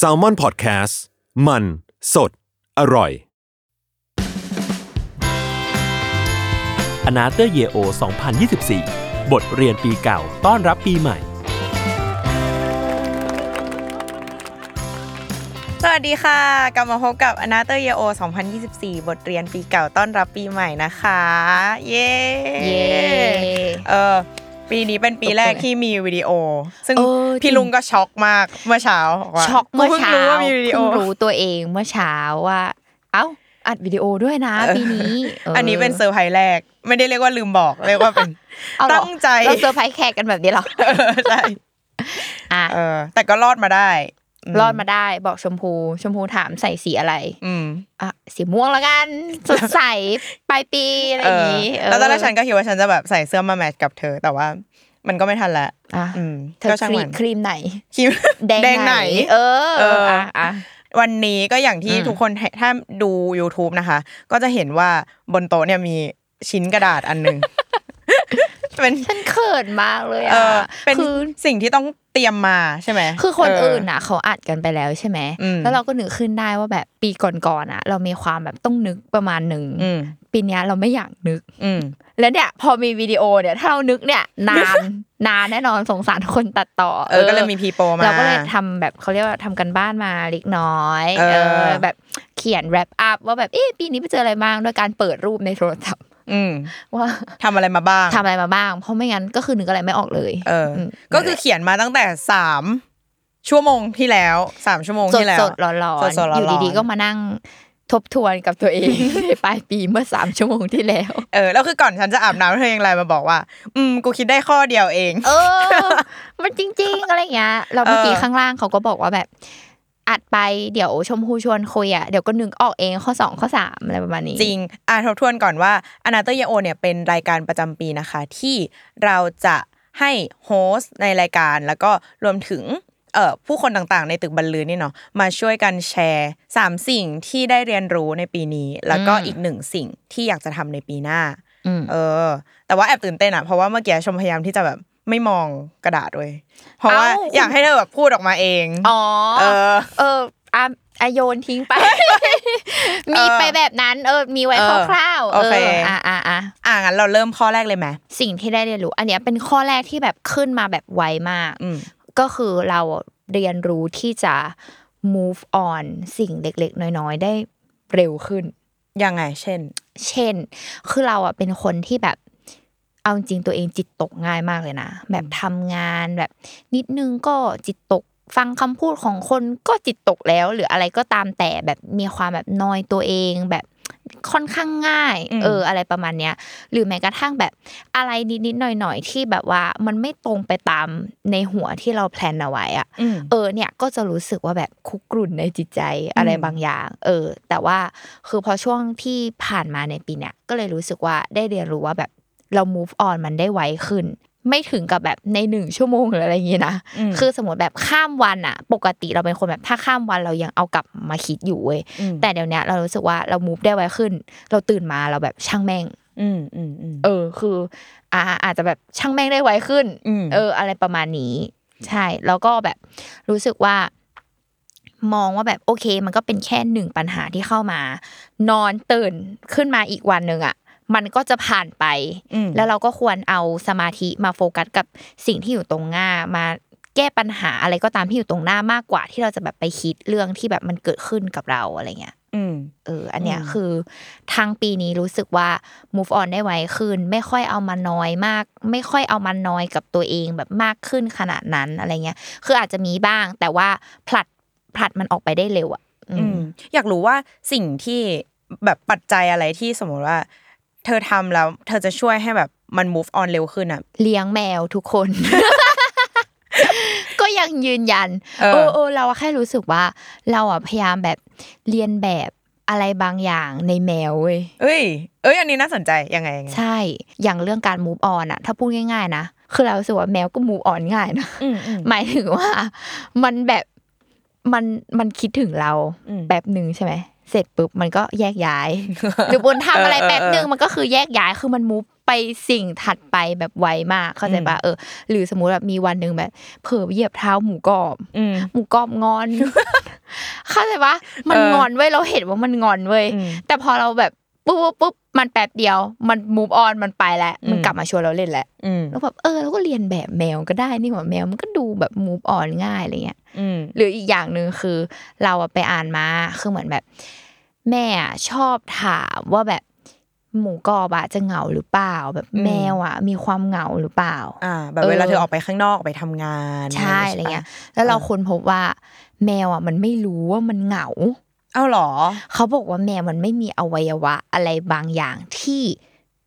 s a l m o n PODCAST มัน สด อร่อยอนาเตอร์เยโอ2024 บทเรียนปีเก่าต้อนรับปีใหม่ สวัสดีค่ะ กลับมาพบกับ a n a t h e r Year O 2024 บทเรียนปีเก่าต้อนรับปีใหม่นะคะ เย้ เย้ เออ ปีนี้เป็นปีแรกที่มีวิดีโอ ซึ่งเออพี่จริงลุงก็ช็อกมากเมื่อเช้าบว่าช็อกเมื่อเช้าเพิ่งรู้ว่ามีวิดีโอเพิ่งรู้ตัวเองเมื่อเช้าว่า เอ้าอัดวิดีโอด้วยนะเออปีนี้ อันนี้เป็นเซอร์ไพรส์แรก ไม่ได้เรียกว่าลืมบอกเรียกว่าเป็นเอาเหรอตั้งใจเราเซอร์ไพรส์แขกกันแบบนี้เหรอเออใช่อะเออแต่ก็รอดมาได้ รอดมาได้บอกชมพู ชมพูถามใส่สีอะไร อืมอะสีม่วงละกัน สดใสปลายปีอะไรอย่างนี้เออแล้วตอนแรกฉันก็คิดว่าฉันจะแบบใส่เสื้อมาแมทกับเธอ แต่ว่ามันก็ไม่ทันละอะอืมเธอก็ช่างครีมัมนครีมไหนครีมแดงแดงไหน เออเอออะอะวันนี้ก็อย่างที่อืมทุกคนให้ถ้าดู YouTube นะคะ ก็จะเห็นว่าบนโต๊ะเนี่ยมีชิ้นกระดาษอันหนึ่ง เป็นฉันเขินมากเลยเออะอเป็นคือสิ่งที่ต้องเตรียมมาใช่ไหมคือคนเอื่นอะ เขาอัดกันไปแล้วใช่ไหมอืมแล้วเราก็นึกขึ้นได้ว่าแบบปีก่อนๆอะ เรามีความแบบต้องนึกประมาณหนึ่งอืมปีเนี้ยเราไม่อยากนึก อืมแล้วเนี่ยพอมีวิดีโอเนี่ยถ้าเรานึกเนี่ยนานนานแน่นอนสงสารคนตัดต่อ เออก็เลยมีพีโปมาเราก็เลยทำแบบเขาเรียกว่าทำกันบ้านมาเล็กน้อย เออแบบเขียนแรปอัพว่าแบบเอ๊ะปีนี้ไปเจออะไรบ้างด้วยการเปิดรูปในโทรศัพท์ อืมว่าทำอะไรมาบ้างทำอะไรมาบ้าง เพราะไม่งั้นก็คือนึกอะไรไม่ออกเลย เอออมก็คือเขียนมาตั้งแต่สามชั่วโมงที่แล้วสามชั่วโมงสดที่แล้วสดๆร้อนสดๆร้อนๆๆอยู่ดีๆก็มานั่งทบทวนกับตัวเองในปลายปีเมื่อสามชั่วโมงที่แล้ว เออแล้วคือก่อนฉันจะอาบน้ำเธอยังไลน์มาบอกว่า อืมกูคิดได้ข้อเดียวเอง เออ มันจริง ๆ อะไรเงี้ยเราเมื่อกี้เออข้างล่างเขาก็บอกว่าแบบ อัดไปเดี๋ยวชมพูชวนคุยอะเดี๋ยวก็นึกออกเองข้อสองข้อสามอะไรประมาณนี้ จริงอะทบทวนก่อนว่าอนาเตอร์ยโอเนี่ยเป็นรายการประจำปีนะคะ ที่เราจะให้โฮสต์ในรายการแล้วก็รวมถึงเอ่อผู้คนต่างๆ ในตึกบรรลือนี่เนาะมาช่วยกันแชร์สามสิ่งที่ได้เรียนรู้ในปีนี้ แล้วก็อืมอีกหนึ่งสิ่งที่อยากจะทำในปีหน้าอืมเออ แต่ว่าแอบตื่นเต้นอะเพราะว่าเมื่อกี้ชมพยายามที่จะแบบ ไม่มองกระดาษเว้ยเพราะว่าเอ้าอยากให้เธอแบบพูดออกมาเองอ๋อเออ เอออะอะโยนทิ้งไป มีไปแบบนั้น เออ มีไว้เออคร่าวๆโอเคอะอะอะอะงั้นเราเริ่มข้อแรกเลยไหมสิ่งที่ได้เรียนรู้ อันเนี้ยเป็นข้อแรกที่แบบขึ้นมาแบบไวมากอืมก็คือเราเรียนรู้ที่จะ move on สิ่งเล็กๆ น้อยๆ ได้เร็วขึ้น ยังไง เช่น เช่น คือเราอะเป็นคนที่แบบ เอาจริงตัวเองจิตตกง่ายมากเลยนะ แบบทำงานแบบ นิดนึงก็จิตตกฟังคำพูดของคนก็จิตตกแล้ว หรืออะไรก็ตามแต่แบบมีความแบบนอยตัวเองแบบค่อนข้างง่ายอืมเออ อะไรประมาณเนี้ย หรือแม้กระทั่งแบบอะไรนิดๆหน่อยๆที่แบบว่ามันไม่ตรงไปตามในหัวที่เราแพลนเอาไว้อะอืมเออ เนี่ยก็จะรู้สึกว่าแบบคุกรุ่นในจิตใจอะไรอืมบางอย่าง เออ แต่ว่าคือพอช่วงที่ผ่านมาในปีเนี้ยก็เลยรู้สึกว่าได้เรียนรู้ว่าแบบ เรา move on มันได้ไวขึ้น ไม่ถึงกับแบบในหนึ่งชั่วโมงหรืออะไรอย่างงี้นะอืมคือสมมติแบบข้ามวันอะปกติเราเป็นคนแบบถ้าข้ามวันเรายังเอากลับมาคิดอยู่เว้ยอืมแต่เดี๋ยวเนี้ยเรารู้สึกว่าเรา move ได้ไวขึ้น เราตื่นมาเราแบบช่างแม่งอืมอืมอืมเออ คืออ่าอาจจะแบบช่างแม่งได้ไวขึ้นอืมเออ อะไรประมาณนี้ ใช่ แล้วก็แบบรู้สึกว่า มองว่าแบบโอเค มันก็เป็นแค่หนึ่งปัญหาที่เข้ามานอนตื่นขึ้นมาอีกวันหนึ่งอะ มันก็จะผ่านไปอืมแล้วเราก็ควรเอาสมาธิมาโฟกัสกับสิ่งที่อยู่ตรงหน้ามาแก้ปัญหาอะไรก็ตามที่อยู่ตรงหน้ามากกว่าที่เราจะแบบไปคิดเรื่องที่แบบมันเกิดขึ้นกับเราอะไรเงี้ยอืมเออ อันเนี้ยอืมคือทางปีนี้รู้สึกว่า move on ได้ไวขึ้น ไม่ค่อยเอามาน้อยมาก ไม่ค่อยเอามาน้อยกับตัวเองแบบมากขึ้นขนาดนั้นอะไรเงี้ย คืออาจจะมีบ้าง แต่ว่าผลัดผลัดมันออกไปได้เร็วอะอือืมมอยากรู้ว่าสิ่งที่แบบปัจจัยอะไรที่สมมติว่า เธอทำแล้ว เธอจะช่วยให้แบบมัน move on เร็วขึ้นอะเลี้ยงแมวทุกคน ก็ยังยืนยันเออเออเออเราแค่รู้สึกว่า เราอะพยายามแบบเรียนแบบอะไรบางอย่างในแมวเว้ยเอ้ย เอ้ยอันนี้น่าสนใจยังไงยังไงใช่ อย่างเรื่องการ move on อะถ้าพูดง่ายๆนะคือเรารู้สึกว่าแมวก็ move on ง่ายนะอืมอืมหมายถึงว่า มันแบบมันมันคิดถึงเราอืมแป๊บหนึ่งใช่ไหม เสร็จปุ๊บมันก็แยกย้าย หรือบนทำอะไรเออเออแป๊บหนึ่งมันก็คือแยกย้ายคือมันมูฟไปสิ่งถัดไปแบบไวมากเข้าใจปะเออ หรือสมมุติแบบมีวันหนึ่งแบบ เผลอเหยียบเท้าหมูกรอบอืมหมูกรอบงอน เข้าใจปะมันเอองอนเว้ยเราเห็นว่ามันงอนเว้ยอืมแต่พอเราแบบ ปุ๊บปุ๊บปุ๊บมันแป๊บเดียว มัน move on มันไปแล้วมันอืมกลับมาชวนเราเล่นแล้วอืมแล้วแบบเออเราก็เรียนแบบแมวก็ได้นี่หว่าแมวมันก็ดูแบบ move on ง่ายอะไรเงี้ยอืมหรืออีกอย่างหนึ่งคือ เราอะไปอ่านมาคือเหมือนแบบ แม่อะชอบถามว่าแบบหมูกรอบอะจะเหงาหรือเปล่า แบบอืมแมวอะมีความเหงาหรือเปล่า อ่า แบบเวลาเออเธอออกไปข้างนอกออกไปทำงานใช่อะไรเงี้ย แล้วเราค้นพบว่า แมวอะมันไม่รู้ว่ามันเหงา เอ้าหรอ เขาบอกว่าแมวมันไม่มีอวัยวะอะไรบางอย่างที่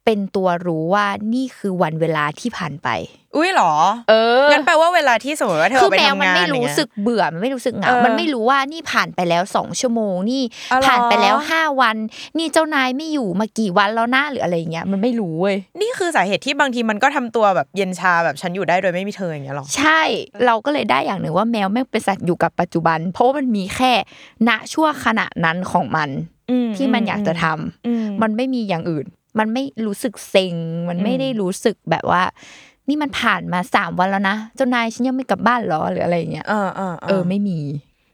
เป็นตัวรู้ว่านี่คือวันเวลาที่ผ่านไป อุ้ยเหรอ เอองั้นแปลว่าเวลาที่สมมติว่าเธออคืออกไปแมวทำมันงานไม่รู้อย่างเงี้ยสึกเบื่อมันไม่รู้สึกเหงาเออมันไม่รู้ว่านี่ผ่านไปแล้วสองชั่วโมง นี่อ๋อเหรอผ่านไปแล้วห้าวัน นี่เจ้านายไม่อยู่มากี่วันแล้วนะหรืออะไรอย่างเงี้ยมันไม่รู้เว้ยนี่คือสาเหตุที่บางทีมันก็ทำตัวแบบเย็นชาแบบฉันอยู่ได้โดยไม่มีเธออย่างเงี้ยหรอใช่ เราก็เลยได้อย่างหนึ่งว่าแมวแม่งเป็นสัตว์อยู่กับปัจจุบัน เพราะว่ามันมีแค่ณชั่วขณะนั้นของมันอืมที่มันอยากจะทำอืมมันไม่มีอย่างอื่น มันไม่รู้สึกเซ็ง มันไม่อืมได้รู้สึกแบบว่า นี่มันผ่านมาสามวันแล้วนะเจ้านายฉันยังไม่กลับบ้านเหรอหรืออะไรอย่างเงี้ยเออเออเออไม่มี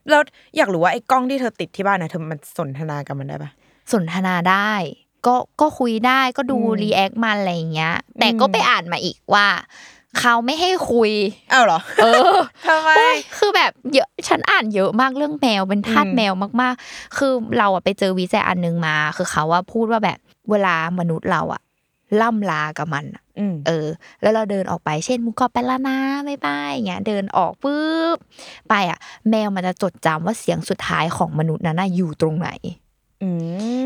แล้วอยากรู้ว่าไอ้กล้องที่เธอติดที่บ้านนะเธอมันสนทนากับมันได้ปะสนทนาได้ ก็ก็คุยได้ก็ดูอืมรีแอคมันอะไรอย่างเงี้ย แต่อืมก็ไปอ่านมาอีกว่าเขาไม่ให้คุยอ้าวเหรอ เออทำไมโอ๊ยคือแบบเยอะ ฉันอ่านเยอะมากเรื่องแมว เป็นทาสอืมแมวมากๆ คือเราอะไปเจอวิจัยอันหนึงมา คือเขาว่าพูดว่าแบบ เวลามนุษย์เราอะล่ำลากับมันอะอืมเออ แล้วเราเดินออกไป เช่นหมุกกรอบไปและนะบ๊ายบายอย่างเงี้ย เดินออกปุ๊บ ไปอะแมวมันจะจดจำว่าเสียงสุดท้ายของมนุษย์นั้นน่ะอยู่ตรงไหนอื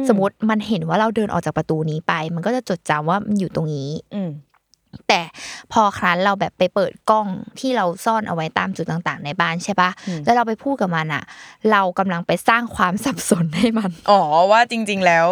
สมมติมันเห็นว่าเราเดินออกจากประตูนี้ไป มันก็จะจดจำว่ามันอยู่ตรงนี้อืม แต่พอครั้นเราแบบไปเปิดกล้องที่เราซ่อนเอาไว้ตามจุดต่าง ๆ ในบ้านใช่ปะอืมแล้วเราไปพูดกับมันอะเรากำลังไปสร้างความสับสนให้มัน อ๋อว่าจริง ๆ แล้ว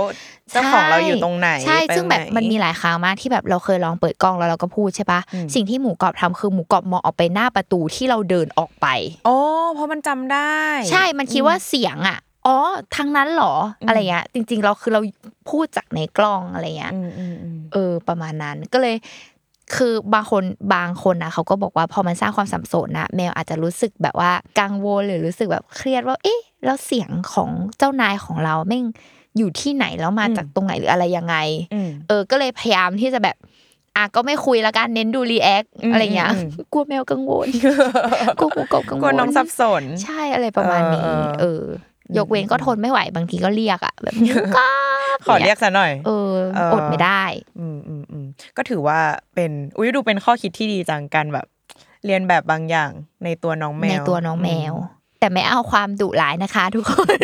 เจ้าของเราอยู่ตรงไหนใช่ไปซึ่งแบบไหมันมีหลายครั้งมากที่แบบเราเคยลองเปิดกล้องแล้วเราก็พูดใช่ปะอืมสิ่งที่หมูกรอบทำคือหมูกรอบมองออกไปหน้าประตูที่เราเดินออกไปอ๋อเพราะมันจำได้ ใช่มันคิดว่าเสียงอะอ๋อทางนั้นเหรออืมอะไรเงี้ยจริง ๆ เราคือเราพูดจากในกล้องอะไรเงี้ยอืมอืมอืมเออประมาณนั้นก็เลย คือบางคนบางคนนะเขาก็บอกว่าพอมันสร้างความสับสนนะแมวอาจจะรู้สึกแบบว่ากังวลหรือรู้สึกแบบเครียดว่า เอ๊ะแล้วเสียงของเจ้านายของเราแม่งอยู่ที่ไหนแล้วมาจากตรงไหนหรืออะไรยังไงอืมเออก็เลยพยายามที่จะแบบอะก็ไม่คุยละกันเน้นดูรีแอคอืมอะไรเงี้ยอืมกลัวแมวกังวลกลัวหมูกรอบกังวลกลัวน้องสับสน ใช่อะไรประมาณนี้ เออเออเออยกเว้นก็ทนไม่ไหวบางทีก็เรียกอะแบบหมูกรอบขอเรียกซะหน่อย เออเอออดไม่ได้ อืมอืมอืม ก็ถือว่าเป็นอุ้ยดูเป็นข้อคิดที่ดีจังกันแบบ เรียนแบบบางอย่างในตัวน้องแมวในตัวน้องแมว แต่ไม่เอาความดุร้ายนะคะ ทุกคน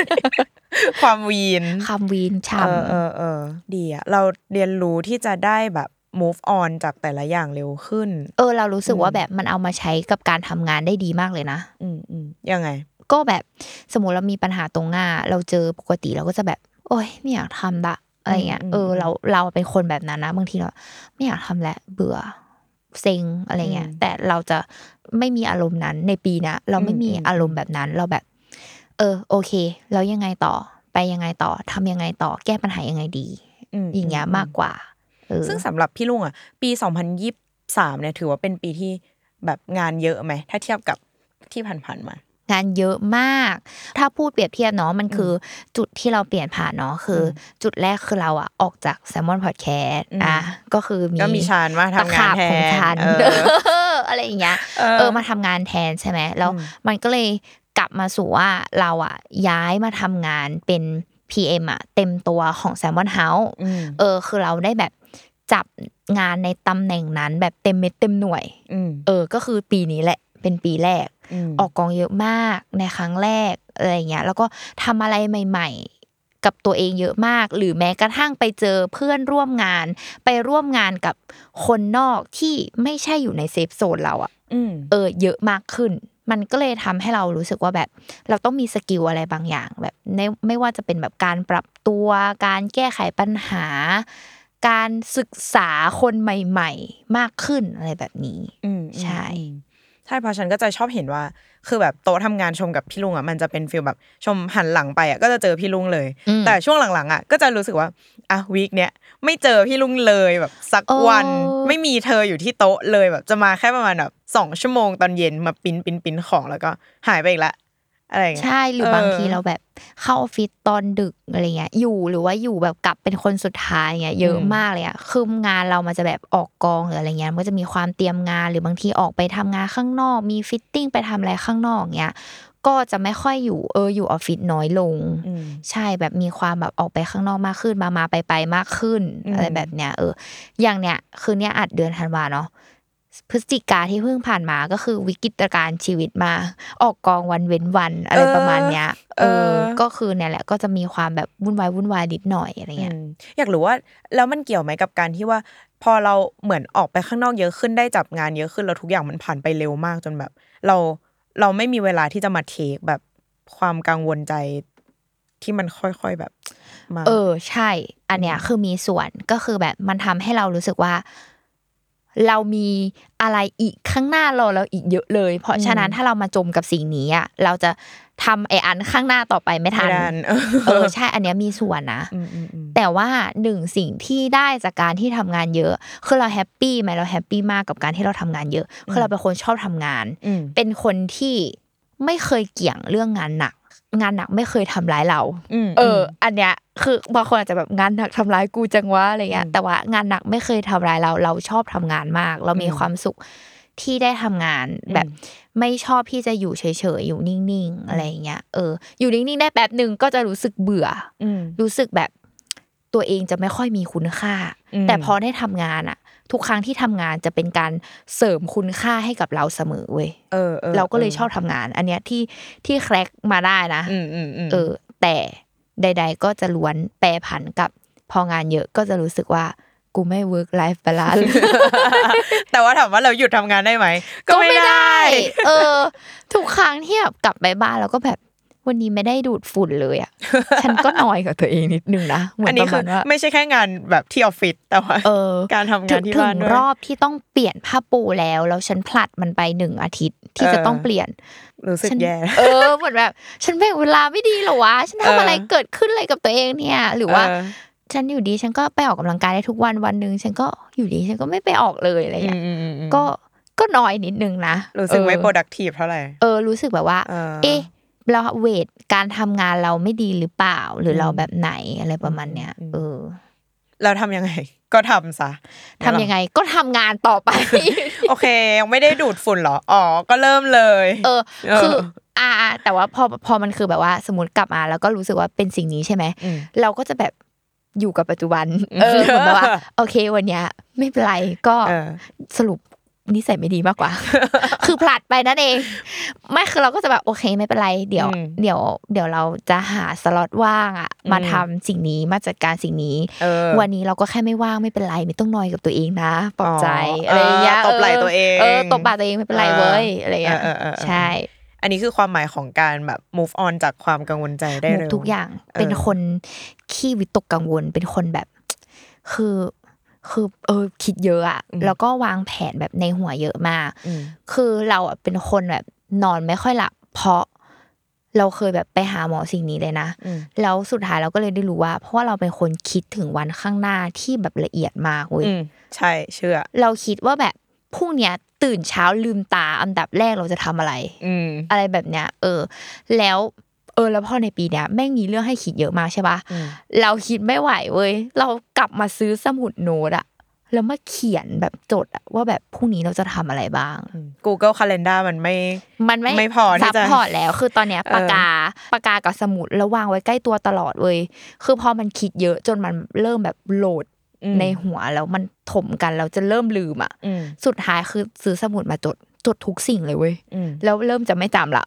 ความวีนคำวีนฉ่เออเออเออดีอะเราเรียนรู้ที่จะได้แบบ move on จากแต่ละอย่างเร็วขึ้นำเออ เรารู้สึกว่าแบบมันเอามาใช้กับการทำงานได้ดีมากเลยนะ อืมอืมยังไง ก็แบบสมมติเรามีปัญหาตรงหน้า เราเจอปกติเราก็จะแบบ โอ๊ยไม่อยากทำละ อะไรเงี้ยอืมเอออืมเราเราเป็นคนแบบนั้นนะบางทีเราไม่อยากทำแล้วเบื่อเซ็งอะไรเงี้ยอืมแต่เราจะไม่มีอารมณ์นั้นในปีนะเราไม่มีอืมอืมอารมณ์แบบนั้นเราแบบ เออ โอเค แล้วยังไงต่อไปยังไงต่อทำยังไงต่อแก้ปัญหายังไงดีอืมอย่างเงี้ยอืมากกว่าเออซึ่งสำหรับพี่ลุงอะ ปี2023เนี่ยถือว่าเป็นปีที่แบบงานเยอะไหมถ้าเทียบกับที่ผ่านๆมา งานเยอะมาก ถ้าพูดเปรียบเทียบเนาะมันคือจุดที่เราเปลี่ยนผ่านเนาะคืออจุดแรกคือเราอะออกจากแซมมอนพอดแคสต์อืมอะก็คือมีก็มีชานมาทำงานแทตะขาบของฉันนเออเอออะไรอย่างเงี้ยเออเออมาทำงานแทนใช่ไหมแล้วอืมมันก็เลยกลับมาสู่ว่าเราอะย้ายมาทำงานเป็น PM อะเต็มตัวของ s ซ l m o n House อืมเออ คือเราได้แบบจับงานในตำแหน่งนั้นแบบเต็มเม็ดเต็มหน่วยอืมเออ ก็คือปีนี้แหละ เป็นปีแรกม ออกกองเยอะมากในครั้งแรกอะไรเงี้ยแล้วก็ทำอะไรใหม่ ๆ กับตัวเองเยอะมาก หรือแม้กระทั่งไปเจอเพื่อนร่วมงาน ไปร่วมงานกับคนนอกที่ไม่ใช่อยู่ใน safe zone เราอะอืมเออ เยอะมากขึ้นมันก็เลยทำให้เรารู้สึกว่าแบบ เราต้องมี skill อะไรบางอย่าง แบบในไม่ว่าจะเป็นแบบการปรับตัว การแก้ไขปัญหา การศึกษาคนใหม่ ๆ มากขึ้นอะไรแบบนี้ อืมใช่อืม ใช่เพราะฉันก็จะชอบเห็นว่า คือแบบโต๊ะทำงานชมกับพี่รุ่งอะมันจะเป็น feel แบบชมหันหลังไปอะก็จะเจอพี่รุ่งเลยอืมแต่ช่วงหลังๆอะก็จะรู้สึกว่าอะ week เนี้ยไม่เจอพี่รุ่งเลยแบบสักเออวัน ไม่มีเธออยู่ที่โต๊ะเลยแบบจะมาแค่ประมาณแบบสองชั่วโมงตอนเย็นมา print print print ของแล้วก็หายไปอีกละ อะไรอย่างเงี้ยใช่หรือบางทีเออเราแบบเข้าออฟฟิศตอนดึกอะไรเงี้ย อยู่หรือว่าอยู่แบบกลับเป็นคนสุดท้ายเงี้ยเยอะอืมมากเลยอะคืองานเรามันจะแบบออกกองหรืออะไรเงี้ยมันก็จะมีความเตรียมงานหรือบางทีออกไปทำงานข้างนอก มี fitting ไปทำอะไรข้างนอกเงี้ยก็จะไม่ค่อยอยู่เอออยู่ออฟฟิศน้อยลงอืมใช่แบบมีความแบบออกไปข้างนอกมากขึ้นมามาไปไปมากขึ้นอืมอะไรแบบเนี้ยเอออย่างเนี้ยคือเนี้ยอัดเดือนธันวาเนาะ พฤศจิกาที่เพิ่งผ่านมาก็คือวิกฤตการณ์ชีวิตมา ออกกองวันเว้นวันอะไรประมาณเนี้ย เออ ก็คือเนี่ยแหละก็จะมีความแบบวุ่นวายวุ่นวายนิดหน่อยอะไรเงี้ยอืมอยากรู้ว่าแล้วมันเกี่ยวไหมกับการที่ว่า พอเราเหมือนออกไปข้างนอกเยอะขึ้นได้จับงานเยอะขึ้นแล้วทุกอย่างมันผ่านไปเร็วมากจนแบบ เราเราไม่มีเวลาที่จะมาเทคแบบความกังวลใจที่มันค่อยๆแบบ มา เออ ใช่ อันเนี้ยคือมีส่วนก็คือแบบมันทำให้เรารู้สึกว่า เรามีอะไรอีกข้างหน้าเราเราอีกเยอะเลย เพราะฉะนั้นถ้าเรามาจมกับสิ่งนี้อะเราจะทำไออันข้างหน้าต่อไปไม่ทัไม่นได้เออเออใช่อันเนี้ยมีส่วนนะอืมอืมอืมแต่ว่าหนึ่งสิ่งที่ได้จากการที่ทำงานเยอะคือเรา happy ไหมเรา happy มากกับการที่เราทำงานเยอะคือเราเป็นคนชอบทำงานอืมเป็นคนที่ไม่เคยเกี่ยงเรื่องงานหนัก งานหนักไม่เคยทำร้ายเราอืมเออ อันเนี้ยคือบางคนอาจจะแบบงานหนักทำร้ายกูจังวะอะไรเงี้ยอืมแต่ว่างานหนักไม่เคยทำร้ายเรา เราชอบทำงานมาก เรามีอืมความสุขที่ได้ทำงานอืมแบบไม่ชอบที่จะอยู่เฉยๆอยู่นิ่งๆอะไรเงี้ยเออ อยู่นิ่งๆได้แป๊บหนึ่งก็จะรู้สึกเบื่ออืมรู้สึกแบบตัวเองจะไม่ค่อยมีคุณค่าอืมแต่พอได้ทำงานอะ ทุกครั้งที่ทำงานจะเป็นการเสริมคุณค่าให้กับเราเสมอเว้ยเออออเราก็เลยชอบทำงาน อันเนี้ยที่ที่แครกมาได้นะอืมอืมอืมเออ แต่ใด ๆ ก็จะล้วนแปรผันกับพองานเยอะก็จะรู้สึกว่ากูไม่ work life balance แต่ว่าถามว่าเราหยุดทำงานได้ไหม ก็ไม่ได้ เออ ทุกครั้งที่แบบกลับไปบ้านแล้วก็แบบ วันนี้ไม่ได้ดูดฝุ่นเลยอะ ฉันก็นอยกับตัวเองนิดนึงนะเหมืออันนนี้ประคืมาอณว่าไม่ใช่แค่งานแบบที่ออฟฟิศแต่ว่าเออการทำงานที่ถึบ้านงด้วยรอบที่ต้องเปลี่ยนผ้าปูแล้วแล้วฉันผลัดมันไปหนึ่งอาทิตย์ที่เออจะต้องเปลี่ยนรู้สึกฉันแย่เออเหมือนแบบ ฉันแบ่งเวลาไม่ดีเหรอวะฉันทำอะไรเออเกิดขึ้นอะไรกับตัวเองเนี่ย หรือว่าเออฉันอยู่ดีฉันก็ไปออกกำลังกายได้ทุกวันวันหนึ่งฉันก็อยู่ดีฉันก็ไม่ไปออกเลยอะไรอืเงี้มยอืมอืมอืมก็ก็น้อยนิดนึงนะรู้สึกไม่เออ productive เท่าไหร่เออรู้สึกแบบว่า เออเอ๊ะ เราเวทการทำงานเราไม่ดีหรือเปล่า หรืออมเราแบบไหนอะไรประมาณเนี้ยอืมเออ เราทำยังไง ก็ทำซะทำยังไง ก็ทำงานต่อไป โอเค ยังไม่ได้ดูดฝุ่นเหรออ๋อก็เริ่มเลย เออเออคืออ่าอ่าแต่ว่าพอพอมันคือแบบว่า สมมติกลับมาแล้วก็รู้สึกว่าเป็นสิ่งนี้ใช่ไหมอืมเราก็จะแบบอยู่กับปัจจุบันอืมเออเหมือนแบบว่า โอเค วันเนี้ยไม่เป็นไรก็เออสรุป นิสัยไม่ดีมากกว่า คือผลัดไปนั่นเอง ไม่คือเราก็จะแบบโอเคไม่เป็นไรเดี๋ยวอืมเดี๋ยว เดี๋ยวเราจะหาสล็อตว่างอะอืมมาทำสิ่งนี้มาจัดการสิ่งนี้เออวันนี้เราก็แค่ไม่ว่างไม่เป็นไรไม่ต้องนอยกับตัวเองนะปลอบใจอ๋อออะไรอย่างเงี้ยตบไหล่ตัวเองเออตบบ่าตัวเองไม่เป็นไรเว้ยอะไรอย่างเงี้ยเออเออเออเออใช่อันนี้คือความหมายของการแบบ move on จากความกังวลใจได้หมดเร็วทุกอย่างเออเป็นคนขี้วิตกกังวลเป็นคนแบบ คือ คือเออคิดเยอะอะแล้วก็วางแผนแบบในหัวเยอะมากอืมคือเราอะเป็นคนแบบนอนไม่ค่อยหลับ เพราะเราเคยแบบไปหาหมอสิ่งนี้เลยนะอืมแล้วสุดท้ายเราก็เลยได้รู้ว่า เพราะว่าเราเป็นคนคิดถึงวันข้างหน้าที่แบบละเอียดมากเว้ยอืมใช่เชื่อ เราคิดว่าแบบพรุ่งเนี้ยตื่นเช้าลืมตาอันดับแรกเราจะทำอะไร อืมอะไรแบบเนี้ย เออ แล้วเออแล้วพอในปีเนี้ยแม่งมีเรื่องให้คิดเยอะมากใช่ปะอืมเราคิดไม่ไหวเว้ยเรากลับมาซื้อสมุดโน้ตอะแล้วมาเขียนแบบจดอะว่าแบบพรุ่งนี้เราจะทำอะไรบ้าง Google Calendar มันไม่ มันไม่ไม่พอที่ซับจะพอร์ตแล้ว คือตอนเนี้ยเออปากกาปากกากับสมุดแล้ววางไว้ใกล้ตัวตลอดเว้ยคือพอมันคิดเยอะจนมันเริ่มแบบโหลดอืมในหัวแล้วมันถมกันเราจะเริ่มลืมอะอืมสุดท้ายคือซื้อสมุดมาจด จดทุกสิ่งเลยเว้ยอืมแล้วเริ่มจะไม่จำละ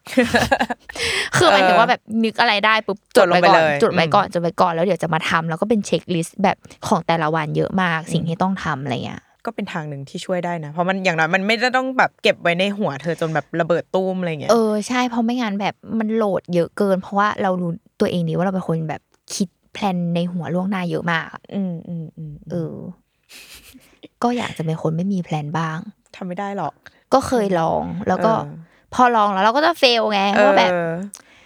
คือหมายถึงว่าแบบนึกอะไรได้ปุ๊บจดลงไปก่อนเลยจดไว้อืมก่อนจดไว้ก่อนแล้วเดี๋ยวจะมาทำแล้วก็เป็นเช็คลิสต์แบบของแต่ละวันเยอะมากสิ่งที่ต้องทำอะไรเงี้ยก็เป็นทางหนึ่งที่ช่วยได้นะ เพราะมันอย่างน้อยมันไม่ได้ต้องแบบเก็บไว้ในหัวเธอจนแบบระเบิดตุ้มอะไรเงี้ยเออใช่เพราะไม่งั้นแบบมันโหลดเยอะเกิน เพราะว่าเรารู้ตัวเองดีว่าเราเป็นคนแบบคิดแพลนในหัวล่วงหน้าเยอะมากอะอืมอืมอืมเออ ก็อยากจะเป็นคนไม่มีแพลนบ้างทำไม่ได้หรอก ก็เคยลองแล้วก็เออพอลองแล้วเราก็จะเฟลไงเอว่าแบบอ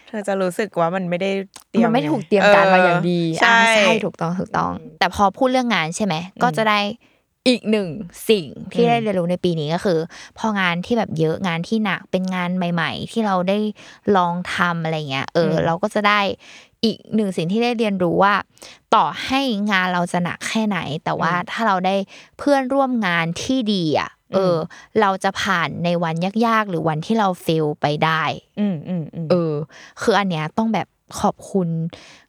เธอจะรู้สึกว่ามันไม่ได้เตรียมมันไม่ถูกเตรียมการมาอย่างดีใช่อ่าใช่ถูกต้องถูกต้อง แต่พอพูดเรื่องงานใช่ไหมก็จะได้อีกหนึ่งสิ่งที่ได้เรียนรู้ในปีนี้ก็คือ พองานที่แบบเยอะงานที่หนักเป็นงานใหม่ ๆ ที่เราได้ลองทำอะไรเงี้ยเอออมเราก็จะได้อีกหนึ่งสิ่งที่ได้เรียนรู้ว่า ต่อให้งานเราจะหนักแค่ไหน แต่ว่าถ้าเราได้เพื่อนร่วมงานที่ดีอะ เออ เราจะผ่านในวันยากๆ หรือวันที่เราเฟลไปได้อืมอืมอืมเออ คืออันเนี้ยต้องแบบขอบคุณ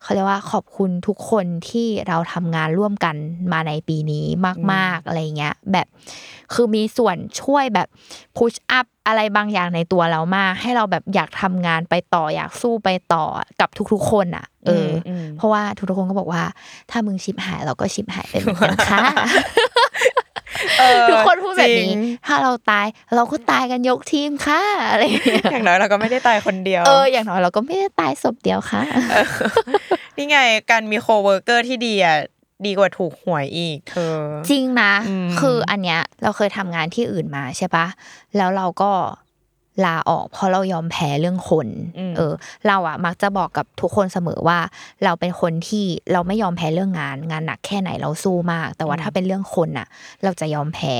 เขาเรียกว่าขอบคุณทุกคนที่เราทำงานร่วมกันมาในปีนี้มาก ๆอะไรเงี้ย แบบคือมีส่วนช่วยแบบพุชอัพอะไรบางอย่างในตัวเรามาก ให้เราแบบอยากทำงานไปต่ออยากสู้ไปต่อกับทุกๆคนอะ เอออมเพราะว่าทุกๆคนก็บอกว่า ถ้ามึงชิบหายเราก็ชิบหายไปเหมือนกันค่ะเออ ทุกคนพูดแบบจรินี้งถ้าเราตายเราก็ตายกันยกทีมค่ะอะไรอย่างเงี้ยอย่างน้อยเราก็ไม่ได้ตายคนเดียวเอออย่างน้อยเราก็ไม่ได้ตายศพเดียวค่ะนี่ไงการมี co-worker ที่ดีอะดีกว่าถูกหวยอีกเธอจริงนะอืมคืออันเนี้ยเราเคยทำงานที่อื่นมาใช่ปะแล้วเราก็ ลาออกเพราะเรายอมแพ้เรื่องคน เออ เราอะมักจะบอกกับทุกคนเสมอว่า เราเป็นคนที่เราไม่ยอมแพ้เรื่องงาน งานหนักแค่ไหนเราสู้มาก แต่ว่าถ้าเป็นเรื่องคนอะเราจะยอมแพ้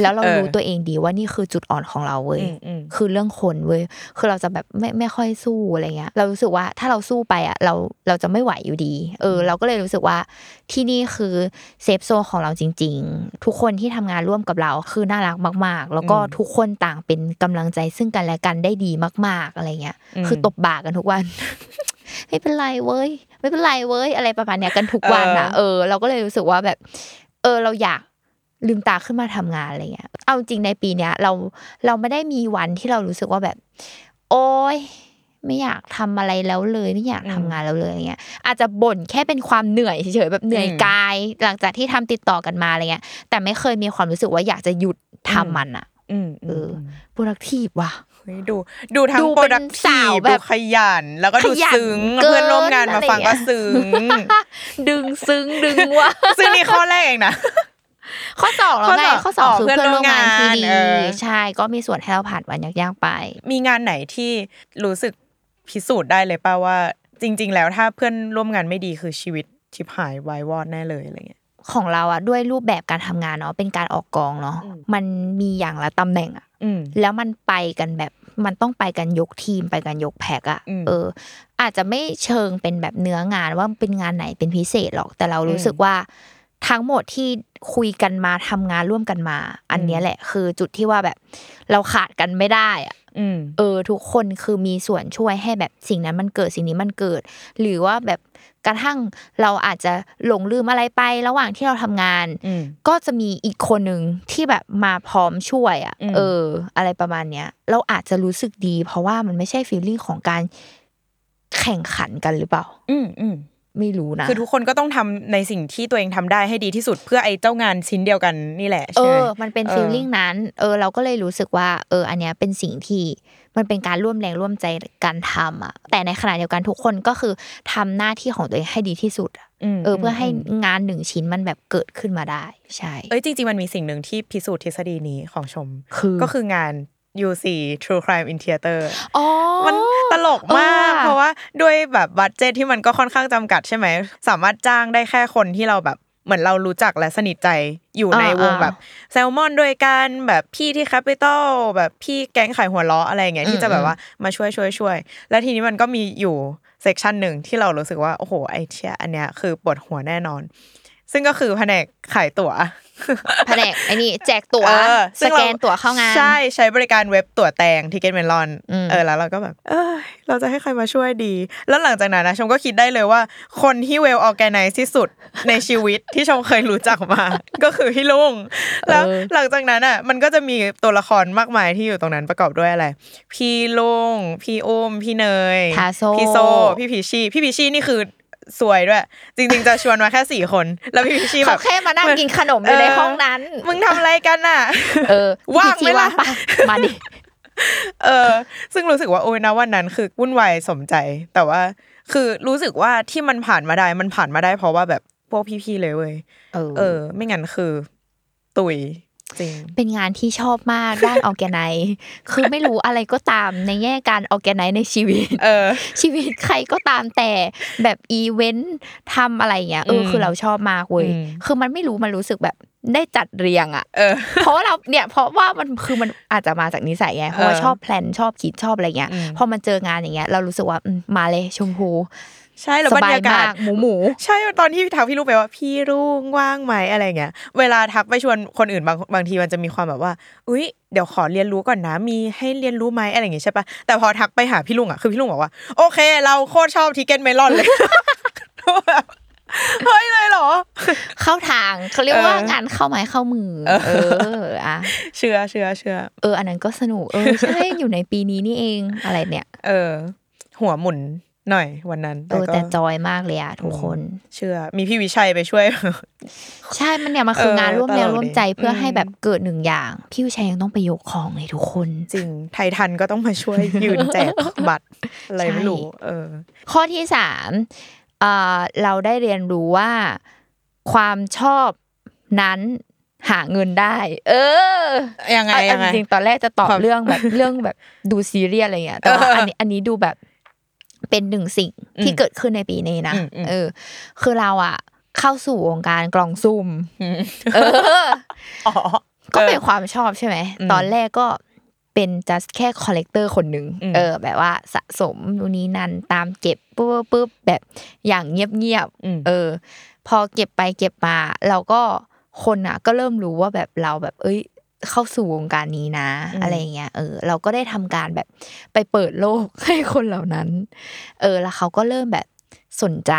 แล้วเรารู้ตัวเองดีว่านี่คือจุดอ่อนของเราเว้ยอืมอืมคือเรื่องคนเว้ยคือเราจะแบบไม่ไม่ค่อยสู้อะไรเงี้ย เรารู้สึกว่าถ้าเราสู้ไปอะเราเราจะไม่ไหวอยู่ดี เออ เราก็เลยรู้สึกว่าที่นี่คือเซฟโซนของเราจริง ๆ ทุกคนที่ทำงานร่วมกับเราคือน่ารักมาก ๆ แล้วก็ทุกคนต่างเป็นกำลังใจซึ่งกันและกันได้ดีมาก ๆอะไรเงี้ย คือตบบ่ากันทุกวัน ไม่เป็นไรเว้ย ไม่เป็นไรเว้ย อะไรประมาณเนี้ยกันทุกวันอะเออเราก็เลยรู้สึกว่าแบบ เออเราอยากลืมตาขึ้นมาทำงานอะไรเงี้ย เอาจริงในปีเนี้ยเราเราไม่ได้มีวันที่เรารู้สึกว่าแบบ โอ๊ยไม่อยากทำอะไรแล้วเลย ไม่อยากทำงานแล้วเลยอะไรเงี้ยอาจจะบ่นแค่เป็นความเหนื่อยเฉยๆแบบเหนื่อยกาย หลังจากที่ทำติดต่อกันมาอะไรเงี้ย แต่ไม่เคยมีความรู้สึกว่าอยากจะหยุดทำมันอะอืมเออ productive ว่ะเฮ้ยดู ดูทั้งดูโปรเป็นดักสาทีวฟแบบดูขยัน แล้วก็ดูขยันซึ้งเกินเพื่อนร่วมงานมาฟังอะไรอย่างเงี้ยก็ซึ้ง ดึงซึ้งดึงว่ะซึ่งนี่ข้อแรกเองนะ ข้อสองแล้วไงข้ข้ออสสอองงคือเพื่อนเพื่อนร่วมงานที่ร่วมงานดีเออ ใช่ก็มีส่วนให้เราผ่านวันยากๆไป มีงานไหนที่รู้สึกพิสูจน์ได้เลยป่าว่า จริง ๆ แล้วถ้าเพื่อนร่วมงานไม่ดีคือชีวิตชิบหายวายวอดแน่เลยอะไรเงี้ย ของเราอะด้วยรูปแบบการทำงานเนาะเป็นการออกกองเนาะอืมมันมีอย่างละตำแหน่งอะอืมแล้วมันไปกันแบบมันต้องไปกันยกทีมไปกันยกแพ็กอะอืมเออ อาจจะไม่เชิงเป็นแบบเนื้องานว่าเป็นงานไหนเป็นพิเศษหรอก แต่เรารู้สึกว่า ทั้งหมดที่คุยกันมาทำงานร่วมกันมา อันเนี้ยแหละ คือจุดที่ว่าแบบ เราขาดกันไม่ได้อะอืมเออ ทุกคนคือมีส่วนช่วยให้แบบสิ่งนั้นมันเกิดสิ่งนี้มันเกิด หรือว่าแบบกระทั่งเราอาจจะหลงลืมอะไรไประหว่างที่เราทำงานอืมก็จะมีอีกคนหนึ่งที่แบบมาพร้อมช่วยอะอืมเออ อะไรประมาณเนี้ย เราอาจจะรู้สึกดี เพราะว่ามันไม่ใช่ฟีลลิ่งของการแข่งขันกันหรือเปล่า อืมอืม ไม่รู้นะ คือทุกคนก็ต้องทำในสิ่งที่ตัวเองทำได้ให้ดีที่สุดเพื่อไอ้เจ้างานชิ้นเดียวกันนี่แหละเอใช่ไหมอมันเป็นเออฟีลลิ่งนั้น เออ เราก็เลยรู้สึกว่า เออ อันเนี้ยเป็นสิ่งที่มันเป็นการร่วมแรงร่วมใจการทำอะ แต่ในขณะเดียวกันทุกคนก็คือทำหน้าที่ของตัวเองให้ดีที่สุดอะมเออ เพื่อให้มงานหนึ่งชิ้นมันแบบเกิดขึ้นมาได้ ใช่ เอ้ยจริง ๆ มันมีสิ่งหนึ่งที่พิสูจน์ทฤษฎีนี้ของชม คือก็คืองาน UC True Crime in Theater อ๋อมันตลกมากเออเพราะว่าด้วยแบบบัตเจตที่มันก็ค่อนข้างจำกัดใช่ไหม สามารถจ้างได้แค่คนที่เราแบบเหมือนเรารู้จักและสนิทใจอยู่ในวงแบบแซลมอนด้วยกันแบบพี่ที่ Capital แบบพี่แก๊งขายหัวเราะอะไรอย่างเงี้ยที่จะแบบว่ามาช่วยช่วยช่วย แล้วทีนี้มันก็มีอยู่ section หนึ่งที่เรารู้สึกว่า โอ้โหไอ้เชี่ยอันเนี้ยคือปวดหัวแน่นอน ซึ่งก็คือแผนกขายตั๋ว แผนกไอ้นี่แจกตั๋วเออซึ่งสแกนตั๋วเข้างานใช่ใช้บริการเว็บตั๋วแตง Ticketmelon อืมเออแล้วเราก็แบบเอยเราจะให้ใครมาช่วยดี แล้วหลังจากนั้นนะชมก็คิดได้เลยว่า คนที่ well-organized ที่สุดในชีวิตที่ชมเคยรู้จักมา ก็คือพี่ลุงแล้วหลังจากนั้นอะ มันก็จะมีตัวละครมากมายที่อยู่ตรงนั้นประกอบด้วยอะไรพี่ลุงพี่อุ้มพี่เนยทาโซพี่โซพี่พีชีพี่พีชีนี่คือ สวยด้วย จริง ๆ จะชวนมาแค่สี่คน แล้วพี่พิชชี่แบเขาบแค่มานั่งกินขนมอยู่ในห้องนั้น มึงทำอะไรกันน่ะ เออ ว่างไหมพี่ล่ะปมาดิเออ ซึ่งรู้สึกว่าโอ้ยนะวันนั้นคือวุ่นวายสมใจ แต่ว่า คือรู้สึกว่าที่มันผ่านมาได้มันผ่านมาได้เพราะว่าแบบพวกพี่ๆเลยเว้ยเออเออไม่งั้นคือ ตุยจริง เป็นงานที่ชอบมากด้านออแกไนคือไม่รู้อะไรก็ตามในแง่การออแกไนในชีวิตเออ ชีวิตใครก็ตามแต่แบบอีเวนต์ทำอะไรเงี้ยเอออืมคือเราชอบมากเว้ยอืมคือมันไม่รู้มันรู้สึกแบบได้จัดเรียงอะเออเพราะว่าเราเนี่ยเพราะว่ามันคือมันอาจจะมาจากนิสัยไงเพราะว่าเออชอบแพลนชอบคิดชอบอะไรเงี้ยอืมพอมันเจองานอย่างเงี้ย เรารู้สึกว่าอืมมาเลยชมพู ใช่แล้วสร้างบรรยากาศมากหมูหมูใช่ตอนที่ทักพี่รุ่งไปว่าพี่รุ่งว่างไหมอะไรเงี้ยเวลาทักไปชวนคนอื่นบางบางทีมันจะมีความแบบว่า อุ้ยเดี๋ยวขอเรียนรู้ก่อนนะ มีให้เรียนรู้ไหมอะไรอย่างงี้ใช่ปะแต่พอทักไปหาพี่รุ่งอะคือพี่รุ่งบอกว่า โอเค เราโคตรชอบ Ticketmelon เลยแบบเฮ้ยเลยเหรอ เข้าทางเขาเรียกว่าเอองานเข้าไม้เข้ามือ เออเอออะเชื่อเชื่อเชื่อเออ อันนั้นก็สนุกเออใช่อยู่ในปีนี้นี่เองอะไรเนี่ย เออ หัวหมุน หน่อยวันนั้นเออก็แต่จอยมากเลยอะทุกคน เชื่อ มีพี่วิชัยไปช่วย ใช่มันเนี่ยมันคือเอองานร่วมแรงตลกดีร่วมใจเพื่ออมให้แบบเกิดหนึ่งอย่าง พี่วิชัยยังต้องไปยกของเลยทุกคน จริง ไททันก็ต้องมาช่วยยืนแจกบัตรอะไรไม่รู้เออ ข้อที่สามเอ่อเราได้เรียนรู้ว่าความชอบนั้นหาเงินได้ เออ ยังไงเอายังไงเอาจริงๆตอนแรกจะตอบความเรื่องแบบเรื่องแบบดูซีเรียสอะไรเงี้ยแต่ว่าเอออัอันนี้อันนี้ดูแบบ เป็นหนึ่งสิ่งที่อืมเกิดขึ้นในปีนี้นะอืมอืมเออ คือเราอะเข้าสู่วงการกล่องสุ่มอืมเอออ๋อก็เป็นความชอบใช่ไหมอืมตอนแรกก็เป็น just แค่ collector คนหนึ่งอืมเออ แบบว่าสะสมนู่นนี้นั่นตามเก็บปุ๊บปุ๊บปุ๊บแบบอย่างเงียบอืมๆเออ พอเก็บไปเก็บมา เราก็คนอะ ก็เริ่มรู้ว่าแบบเราแบบ เอ้ย เข้าสู่วงการนี้นะอืมอะไรอย่างเงี้ยเออ เราก็ได้ทำการแบบไปเปิดโลกให้คนเหล่านั้น เออ แล้วเขาก็เริ่มแบบสนใจ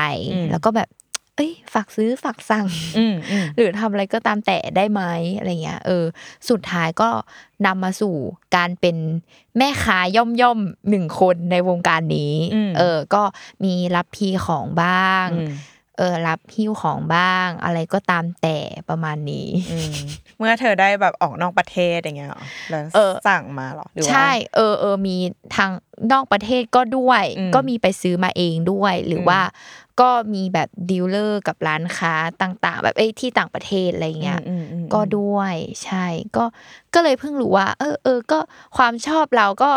แล้วก็แบบ เอ้ย ฝากซื้อฝากสั่งอืมอืมหรือทำอะไรก็ตามแต่ได้ไหมอะไรเงี้ย เออ สุดท้ายก็นำมาสู่การเป็นแม่ค้าย่อมย่อมๆหนึ่งคนในวงการนี้อืมเออ ก็มีรับพีของบ้างอืม เออรับหิ้วของบ้าง อะไรก็ตามแต่ประมาณนี้อืมเมื่อเธอได้แบบออกนอกประเทศอย่างเงี้ยเหรอแล้วเออสั่งมาเหรอหรือว่าใช่ เออเออมีทางนอกประเทศก็ด้วยอืมก็มีไปซื้อมาเองด้วย หรืออมว่าก็มีแบบ dealer กับร้านค้าต่างๆ แบบเอ้ยที่ต่างประเทศอะไรเงี้ยอืมอืมอืมก็ด้วย ใช่ ก็ก็เลยเพิ่งรู้ว่า เออเออก็ความชอบเราก็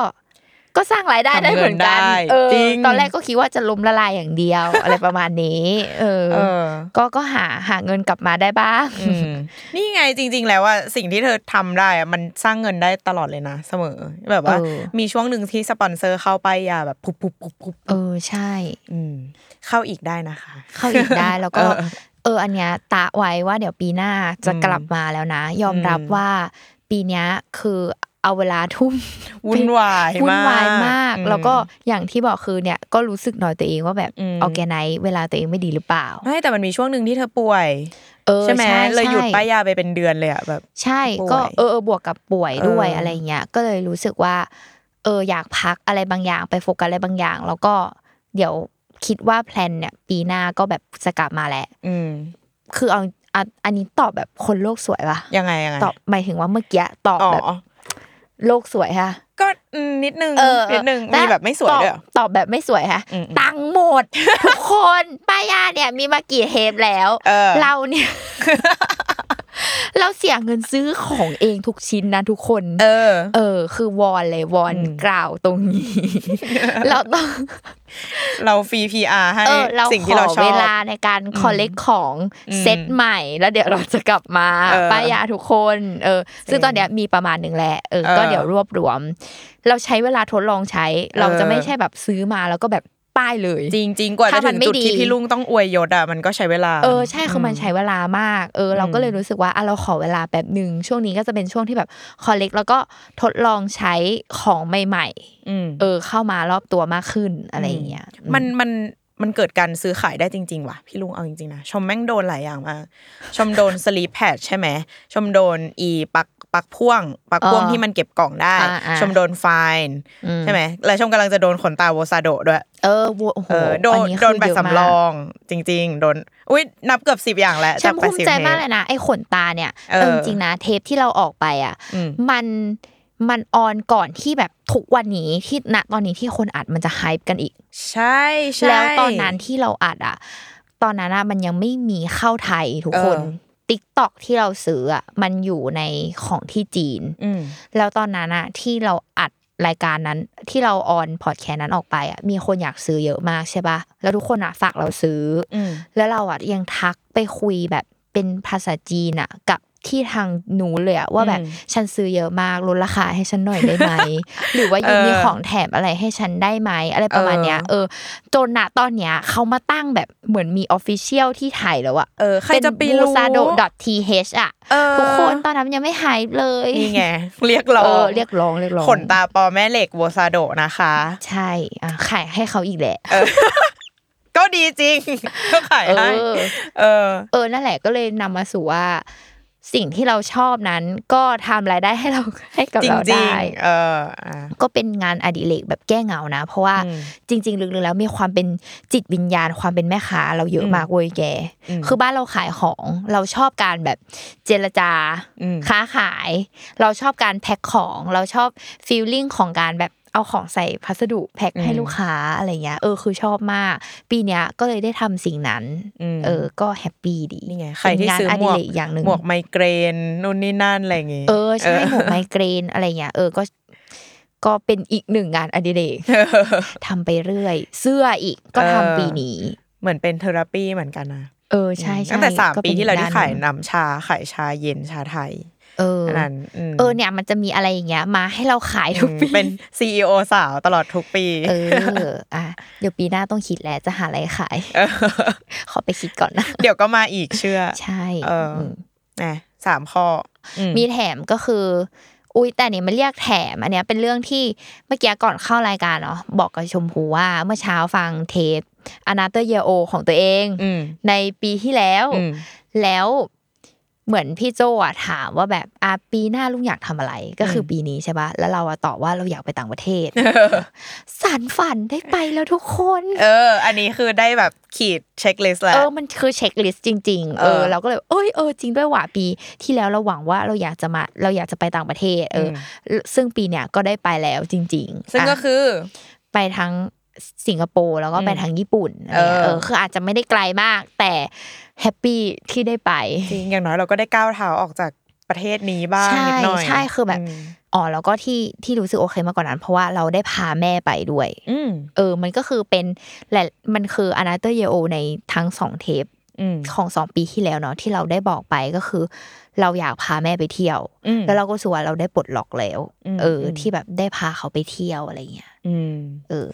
ก็สร้างรายได้ได้เหมือนกันเออจริงตอนแรกก็คิดว่าจะล้มละลายอย่างเดียว อะไรประมาณนี้ เออเออก็ก็หาหาเงินกลับมาได้บ้างอืมนี่ไงจริง ๆ แล้วว่าสิ่งที่เธอทำได้อะมันสร้างเงินได้ตลอดเลยนะ เสมอ แบบว่าเออมีช่วงหนึ่งที่สปอนเซอร์เข้าไปยาแบบพุบพุบพุบพุบเออใช่ อืมเข้าอีกได้นะคะ เข้าอีกได้แล้วก็เออเอออันเนี้ยตะไว้ว่าเดี๋ยวปีหน้าจะกลับมาแล้วนะ ยอมรับอืมว่า ปีเนี้ยคือเอาเวลาทุ่มวุ่นวายวุ่นมากวายมากอืแล้วก็อย่างที่บอกคือเนี่ยก็รู้สึกหน่อยตัวเองว่าแบบอืมออแกไนเวลาตัวเองไม่ดีหรือเปล่าไม่แต่มันมีช่วงหนึ่งที่เธอป่วยเออใช่ไหมเลยหยุดใช่ป้ายยาไปเป็นเดือนเลยอะแบบ ใช่ป่วยก็เออเออบวกกับป่วยด้วยเออออะไรเงี้ยก็เลยรู้สึกว่า เอออยากพักอะไรบางอย่างไปโฟกัสอะไรบางอย่าง แล้วก็เดี๋ยวคิดว่าแพลนเนี่ย ปีหน้าก็แบบจะกลับมาแหละอืมคือเอาอะ อันนี้ตอบแบบคนโลกสวยปะยังไงยังไงตอบหมายถึงว่าเมื่อกี้ตอบอ๋อแบบโลกสวยฮะก็อืมนิดนึงเออนิดนึงต่มีแบบไม่สวยตอบด้วยเหรอตอบแบบไม่สวยฮะอืมอืมตังค์หมดทุกคนป้ายาเนี่ยมีมากี่เทปแล้วเออเราเนี่ย เราเสียเงินซื้อของเองทุกชิ้นนะทุกคน เออ เออ คือวอนเลยวอนอืมกล่าวตรงนี้ เราต้องเราฟรีพีอาร์ให้เออเราสิ่งขที่อเราชอบเวลาในการคอลเลกของอืมเซตใหม่ แล้วเดี๋ยวเราจะกลับมาเออป้ายาทุกคน เออ ซึ่งตอนเนี้ยมีประมาณหนึ่งแหละเออเออก็เดี๋ยวรวบรวม เราใช้เวลาทดลองใช้ เราจะไม่ใช่แบบซื้อมาแล้วก็แบบ ป้ายเลยจริงจริง ๆ กว่าจะถ้ามัถึนงไม่จุดที่ดีพี่ลุงต้องอวยยศอะมันก็ใช้เวลา เออใช่คือมันใช้เวลามาก เออ เราก็เลยรู้สึกว่าอะเราขอเวลาแบบหนึ่งช่วงนี้ก็จะเป็นช่วงที่แบบคอลเลกแล้วก็ทดลองใช้ของใหม่อืมๆเออ เข้ามารอบตัวมากขึ้นอะไรอย่างเงี้ยมันมัน มันเกิดการซื้อขายได้จริง ๆ ว่ะ พี่ลุงเอาจริง ๆ นะ ชมแม่งโดนหลายอย่างมาก ชมโดนสลีปแพดใช่ไหม ชมโดนอีปักปักพ่วง ปักพ่วงอ๋อที่มันเก็บกล่องได้อ่าอ่าชมโดนไฟน์อืมใช่ไหมแล้วชมกำลังจะโดนขนตาโวซาโดะด้วย เออโวโอ้โหเออโดนอัคือโดนแบบเยอะมากสำรอง จริง ๆ โดนอุ้ยนับเกือบสิบอย่างแล้วฉันจากภูมิใจ80มากเลยนะไอ้ขนตาเนี่ยเออเออจริงๆนะ เทปที่เราออกไปอะอืมมัน มันออนก่อนที่แบบทุกวันนี้ที่ณตอนนี้ที่คนอัดมันจะไฮป์กันอีก ใช่ใช่แล้วตอนนั้นที่เราอัดอะ ตอนนั้นอะมันยังไม่มีเข้าไทยทุกคนเออ TikTok ที่เราซื้ออะมันอยู่ในของที่จีนอืมแล้วตอนนั้นอะที่เราอัดรายการนั้นที่เรา on พอดแคสต์นั้นออกไปอะมีคนอยากซื้อเยอะมากใช่ปะแล้วทุกคนอะฝากเราซื้อออืมแล้วเราอะยังทักไปคุยแบบเป็นภาษาจีนอะกับ ที่ทางหนูเลยอะว่าแบบอืมฉันซื้อเยอะมากลดราคาให้ฉันหน่อยได้ไหม หรือว่ายูเออมีของแถมอะไรให้ฉันได้ไหมอะไรประมาณเนี้ยเออจนณตอนเนี้ยเขามาตั้งแบบเหมือนมีออฟฟิเชียลที่ไทยแล้วอะเออใครจะไปรู้บูซาโด .th อะเออทุกคนตอนนั้นยังไม่หายเลยนี่ไงเรียกร้อเองอเรียกร้องเรียกร้องขนตาปอแม่เหล็กโวซาโดะนะคะ ใช่อะขายให้เขาอีกแหละก็ดีจริงก็ขายเอให้อเออ เออนั่นแหละก็เลยนำมาสู่ว่า สิ่งที่เราชอบนั้น ก็ทำรายได้ให้เราให้กับจริงเราจริงได้เอออะก็เป็นงานอดิเรกแบบแก้เหงานะ เพราะว่าอืมจริง ๆ ลึกๆแล้วมีความเป็นจิตวิญญาณความเป็นแม่ค้าเราเยอะอืมมากเว้ยแกอืมคือบ้านเราขายของเราชอบการแบบเจรจาอืมค้าขาย เราชอบการแพ็คของ เราชอบฟีลลิ่งของการแบบ เอาของใส่พัสดุแพ็คให้ลูกค้าอะไรเงี้ยเออคือชอบมาก ปีเนี้ยก็เลยได้ทำสิ่งนั้นอืมเออก็แฮปปี้ดีนี่ไงใครที่เป็นงานซื้ออหมดิวกเรกอย่างหนึ่งหมวกไมเกรนนู่นนี่นั่นอะไรอย่างงี้เออใช่หมวกไมเกรนอะไรเงี้ยเออก็ก็เป็นอีกหนึ่งงานอดิเรกทำไปเรื่อย เสื้ออีกก็ทำปีนี้ เหมือนเป็นเทอราปีเหมือนกันนะเออใช่ใช่ตั้งแต่สามก็ปีนที่เราที่ด้นขายหนึ่งน้ำชาขายชาเย็นชาไทย เอออันนั้นมเออเนี่ยมันจะมีอะไรอย่างเงี้ยมาให้เราขายทุกปีเป็นซีอสาวตลอดทุกปี เอออะเดี๋ยวปีหน้าต้องคิดแล้วจะหาอะไรขายขอไปคิดก่อนนะเดี๋ยวก็มาอีกเชื่อ ใช่ เอออืมนะสามข้ออืมีแถมก็คือ อุ้ยแต่เนี่ยมันเรียกแถมอันเนี้ยเป็นเรื่องที่เมื่อกี้ก่อนเข้ารายการเนาะบอกกับชมพูว่าเมื่อเช้าฟังเทปอนาเตอร์เยโอของตัวเองอืมในปีที่แล้วอืมแล้ว เหมือนพี่โจอะถามว่าแบบอาปีหน้าลุงอยากทำอะไรก็คืออมปีนี้ใช่ปะแล้วเราอะตอบว่าเราอยากไปต่างประเทศสันฝันได้ไปแล้วทุกคน เออ อันนี้คือได้แบบขีด checklist แล้วเออมันคือ checklist จริง ๆ เอเอออเราก็เลยเอ้ยเออจริงด้วยว่ะปีที่แล้วเราหวังว่าเราอยากจะมาเราอยากจะไปต่างประเทศ เอออซึ่งปีเนี้ยก็ได้ไปแล้วจริง ๆ ซึ่งก็ะคือไปทั้ง สิงคโปร์แล้วก็ไปอืมทางญี่ปุ่นอะไรเงี้ยเออเออคืออาจจะไม่ได้ไกลมาก แต่ happyที่ได้ไปจริงอย่างน้อยเราก็ได้ก้าวเท้าออกจากประเทศนี้บ้างใช่นิดหน่อยใช่คือแบบมอ๋อแล้วก็ที่ที่รู้สึกโอเคมากกว่านั้น เพราะว่าเราได้พาแม่ไปด้วยอืมเออ มันก็คือเป็นแหละมันคืออนาเตอร์เยโอในทั้งสองเทปอืมของสองปีที่แล้วเนาะที่เราได้บอกไปก็คือ เราอยากพาแม่ไปเที่ยวอืมแล้วเราก็รู้สึกว่าเราได้ปลดล็อกแล้วอืมเอออมที่แบบได้พาเขาไปเที่ยวอะไรเงี้ยอืมเออ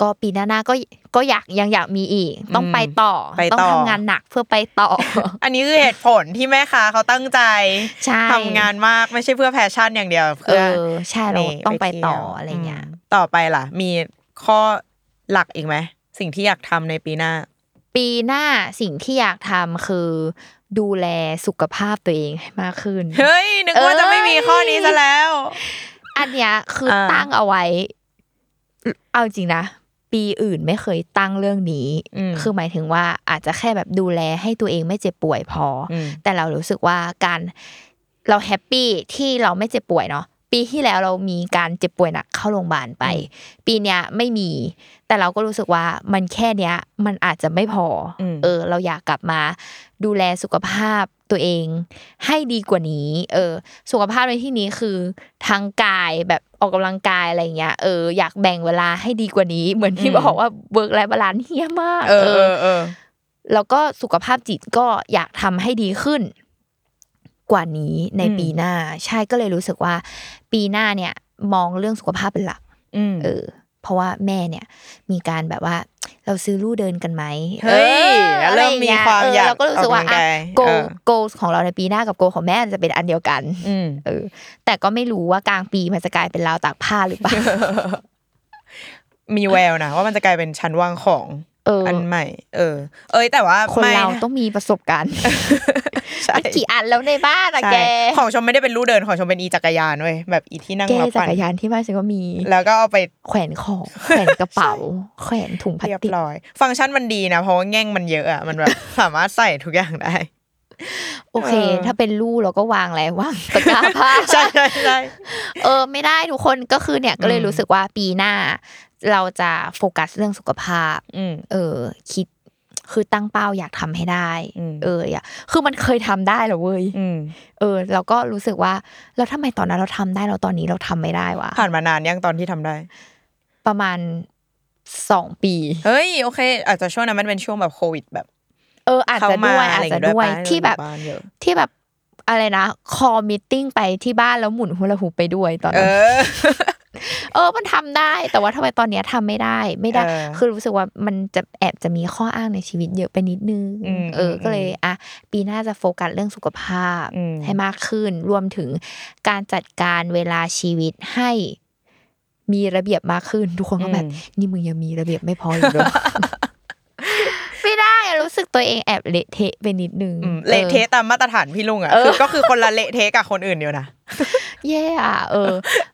ก็ปีหน้าหน้าก็ก็อยากยังอยากมีอีก ต้องอืมไปต่อไปต่อต้องทำงานหนักเพื่อไปต่อ อันนี้คือเหตุผลที่แม่ค้าเขาตั้งใจใช่ทำงานมากไม่ใช่เพื่อ passion อย่างเดียวเอเพื่ออใช่เรานี่ต้องไปต่อเที่ยวอะไรเงี้ยมต่อไปล่ะ มีข้อหลักอีกไหมสิ่งที่อยากทำในปีหน้า ปีหน้าสิ่งที่อยากทำคือดูแลสุขภาพตัวเองให้มากขึ้น เฮ้ย นึกว่าจะไม่มีข้อนี้ซะแล้ว อันเนี้ยคืออาตั้งเอาไว้ เอาจริงนะ ปีอื่นไม่เคยตั้งเรื่องนี้อืมคือหมายถึงว่าอาจจะแค่แบบดูแลให้ตัวเองไม่เจ็บป่วยพออมแต่เรารู้สึกว่าการเราแฮปปี้ที่เราไม่เจ็บป่วยเนาะ ปีที่แล้วเรามีการเจ็บป่วยหนักเข้าโรงพยาบาลไป ปีเนี้ยไม่มี แต่เราก็รู้สึกว่ามันแค่เนี้ย มันอาจจะไม่พออมเออ เราอยากกลับมา ดูแลสุขภาพตัวเองให้ดีกว่านี้ เออ สุขภาพในที่นี้คือทางกายแบบออกกำลังกายอะไรเงี้ย เออ อยากแบ่งเวลาให้ดีกว่านี้ เหมือนที่อืมบอกว่า work life balance เหี้ยมาก เออ เออเออแล้วก็สุขภาพจิตก็อยากทำให้ดีขึ้น กว่านี้ในอืมปีหน้า ใช่ก็เลยรู้สึกว่า ปีหน้าเนี่ยมองเรื่องสุขภาพเป็นหลักอืมเออ เพราะว่าแม่เนี่ย มีการแบบว่าเราซื้อลู่เดินกันไหมเฮ้ยออเริ่มมีความะไรอยากเเราก็รู้สึกว่าออกกำลังกายโกเออโกของเราในปีหน้ากับโกของแม่จะเป็นอันเดียวกันอืมเออ แต่ก็ไม่รู้ว่ากลางปีมันจะกลายเป็นราวตากผ้าหรือเปล่ามีแววนะว่ามันจะกลายเป็นชั้นวางของเอเอออันใหม่ เออ เอ้ยแต่ว่าคนไม่เราต้องมีประสบการณ์ใช่มันกี่อันแล้วในบ้านอะใช่แกของชมไม่ได้เป็นลู่เดินของชมเป็นอีจักรยานเว้ยแบบอีที่นั่งแกรับจัปั่นกรยานที่บ้านฉันก็มี แล้วก็เอาไปแขวนของแขวนกระเป๋า แขวนถุงพลาสเรียบติกร้อยฟังก์ชันมันดีนะเพราะว่าแง่งมันเยอะอะมันแบบสามารถใส่ทุกอย่างได้ โอเคเออถ้าเป็นลู่เราก็วางอะไรวางตะกร้าผ้าใช่ใช่ใช่เออ ไม่ได้ทุกคนก็คือเนี่ยก็เลยอืมรู้สึกว่าปีหน้า เราจะโฟกัสเรื่องสุขภาพอืมเออ คิดคือตั้งเป้าอยากทำให้ได้อืมเอออยากคือมันเคยทำได้เหรอเว้ยอืมเออ เราก็รู้สึกว่าแล้วทำไมตอนนั้นเราทำได้แล้วตอนนี้เราทำไม่ได้วะผ่านมานานยังตอนที่ทำได้ ประมาณสองปี เฮ้ยโอเค อาจจะช่วงนั้นมันเป็นช่วงแบบโควิดแบบเอออาจจะเข้ามาด้วยอะอาไรจอย่างจะงี้ด้วยด้วยปะที่แบบบ้านเยอะที่แบบอะไรนะคอมิทติ้งไปที่บ้านแล้วหมุนฮูลาฮูปไปด้วยตอนเอนั้นอเออ มันทำได้ แต่ว่าทำไมตอนเนี้ยทำไม่ได้ ไม่ได้เออคือรู้สึกว่ามันจะแอบจะมีข้ออ้างในชีวิตเยอะไปนิดนึงอืมเอออืมก็เลย อะ ปีหน้าจะโฟกัสเรื่องสุขภาพอืมให้มากขึ้น รวมถึงการจัดการเวลาชีวิตให้มีระเบียบมากขึ้น ทุกคนก็แบบ นี่มึงยังมีระเบียบไม่พออยู่เหรอไม่ได้อะ รู้สึกตัวเองแอบเละเทะไปนิดนึงอืมเละเทะตามมาตรฐานพี่ลุงอะเออคือก็คือคนละเละเทะกับคนอื่นเดียวนะแย่อะเออ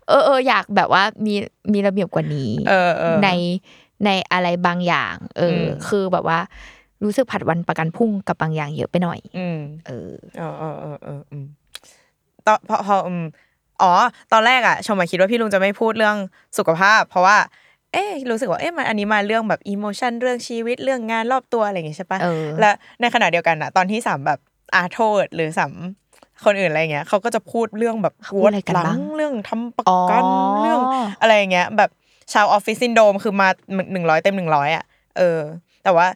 เออเอออยากแบบว่ามีมีระเบียบกว่านี้เออเออในในอะไรบางอย่าง เอออมคือแบบว่า รู้สึกผัดวันประกันพรุ่งกับบางอย่างเยอะไปหน่อย อืมเออเออเออเออเอออืมตอนพอพออืมอ๋อ ตอนแรกอะชมมาคิดว่าพี่ลุงจะไม่พูดเรื่องสุขภาพ เพราะว่า เอ๊ะรู้สึกว่าเอ๊ะมันอันนี้มาเรื่องแบบอิโมชันเรื่องชีวิตเรื่องงานรอบตัวอะไรอย่างงี้ใช่ปะเออและในขณะเดียวกันอะตอนที่สามแบบอาโทษหรือสามคนอื่นอะไรเงี้ยเขาก็จะพูดเรื่องแบบเขาพูดอะไรกันหลับ้างเรื่องทำประกันอ๋อเรื่องอะไรอย่างเงี้ย แบบชาว office syndrome คือมาหนึ่งร้อยเต็มหนึ่งร้อยอะเออ แต่ว่า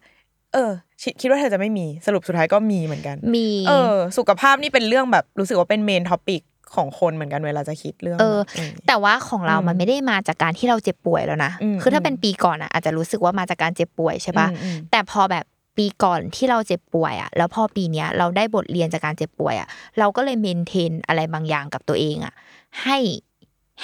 เออคิดคิดว่าเธอจะไม่มีสรุปสุดท้ายก็มีเหมือนกัน มี เออ สุขภาพนี่เป็นเรื่องแบบรู้สึกว่าเป็น main topic ของคนเหมือนกันเวลาจะคิดเรื่องเออแบบนี้แต่ว่าของเราอืมมันไม่ได้มาจากการที่เราเจ็บป่วยแล้วนะอืมคือถ้าอืมเป็นปีก่อนอะอาจจะรู้สึกว่ามาจากการเจ็บป่วยใช่ปะอืมอืมแต่พอแบบปีก่อนที่เราเจ็บป่วยอะแล้วพอปีเนี้ยเราได้บทเรียนจากการเจ็บป่วยอะเราก็เลย maintain อะไรบางอย่างกับตัวเองอะให้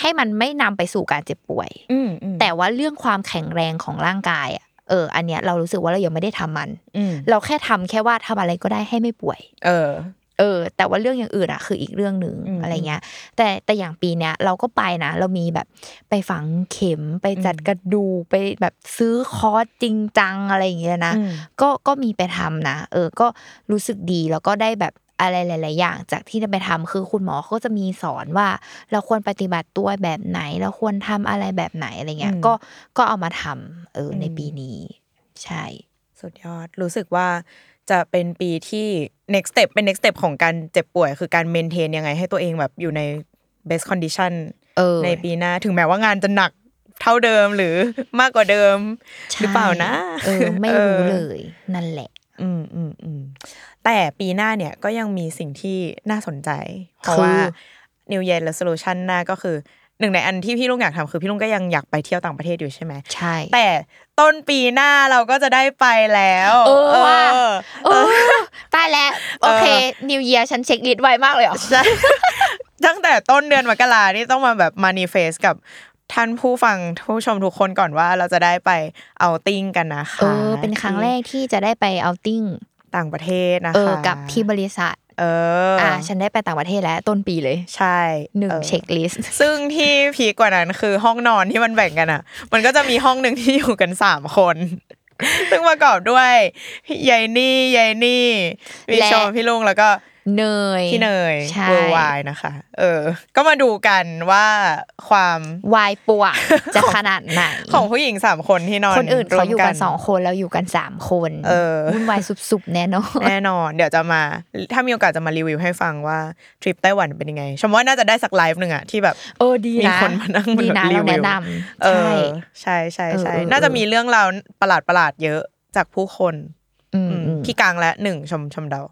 ให้มันไม่นำไปสู่การเจ็บป่วยอืมอืมแต่ว่าเรื่องความแข็งแรงของร่างกายอะเออ อันเนี้ยเรารู้สึกว่าเรายังไม่ได้ทำมันอืมเราแค่ทำแค่ว่าทำอะไรก็ได้ให้ไม่ป่วย เออ เออ แต่ว่าเรื่องอย่างอื่นอะคืออีกเรื่องหนึ่งอืมอะไรเงี้ย แต่แต่อย่างปีเนี้ยเราก็ไปนะ เรามีแบบไปฝังเข็มไปจัดอืมกระดูกไปแบบซื้อคอร์สจริงจังอะไรอย่างเงี้ยนะอืมก็ก็มีไปทำนะ เออ ก็รู้สึกดีแล้วก็ได้แบบอะไรหลาย ๆ อย่าง จากที่จะไปทำคือคุณหมอเขาก็จะมีสอนว่า เราควรปฏิบัติตัวแบบไหน เราควรทำอะไรแบบไหนอะไรเงี้ยอืมก็ก็เอามาทำเอออมในปีนี้ ใช่ สุดยอดรู้สึกว่า จะเป็นปีที่ next step เป็น next step ของการเจ็บป่วย คือการ maintain ยังไงให้ตัวเองแบบอยู่ใน best condition เออในปีหน้า ถึงแม้ว่างานจะหนักเท่าเดิมหรือมากกว่าเดิม หรือเปล่านะเออไม่รู้เออเลยนั่นแหละ อืมอืมอืมแต่ปีหน้าเนี่ยก็ยังมีสิ่งที่น่าสนใจ เพราะคือว่า New Year Resolution หน้าก็คือหนึ่งในอันที่พี่ลุงอยากทำคือพี่ลุงก็ยังอยากไปเที่ยวต่างประเทศอยู่ใช่ไหมใช่ แต่ ต้นปีหน้าเราก็จะได้ไปแล้วเออว่ะเออเออตายแล้วโอเค New Year ฉัน checklist ไวมากเลยเหรอใช่ตั้งแต่ต้นเดือนมกรานี่ต้องมาแบบ manifest กับท่านผู้ฟังผู้ชมทุกคนก่อนว่าเราจะได้ไปเอาติ้งกันนะคะเออเป็นครั้งแรกที่จะได้ไปเอาติ้งต่างประเทศนะคะเออกับที่บริษัท เออออ่าฉันได้ไปต่างประเทศแล้วต้นปีเลย ใช่หนึ่งออเช็คลิสต์ซึ่งที่พีคกว่านั้นคือห้องนอนที่มันแบ่งกันอะ มันก็จะมีห้องหนึ่งที่อยู่กันสามคน ซึ่งประกอบด้วยยายนี่ยายนี่พี่และชมพี่ลุงแล้วก็ เนยพี่เนยใช่เวอร์ไวนะคะ เออ ก็มาดูกันว่าความวายป่วงจะขนาดไหนของผู้หญิงสามคนที่นอนคนอื่นเขาอยู่กันร่วมสองคนแล้วอยู่กันสามคนเออวุ่นวายสุบๆแน่นอนแน่นอน เดี๋ยวจะมา ถ้ามีโอกาสจะมารีวิวให้ฟังว่าทริปไต้หวันเป็นยังไงชมว่าน่าจะได้สักไลฟ์หนึ่งอะที่แบบเออดีมีนะคนมานั่งดีนะแบบรีเราวิวแนะนำเอใช่อใช่ใช่ใช่เออเออน่าจะมีเรื่องราวประหลาดประหลาดๆเยอะจากผู้คนอืมอืมอืมพี่กลางและหนึ่งชมชมเดา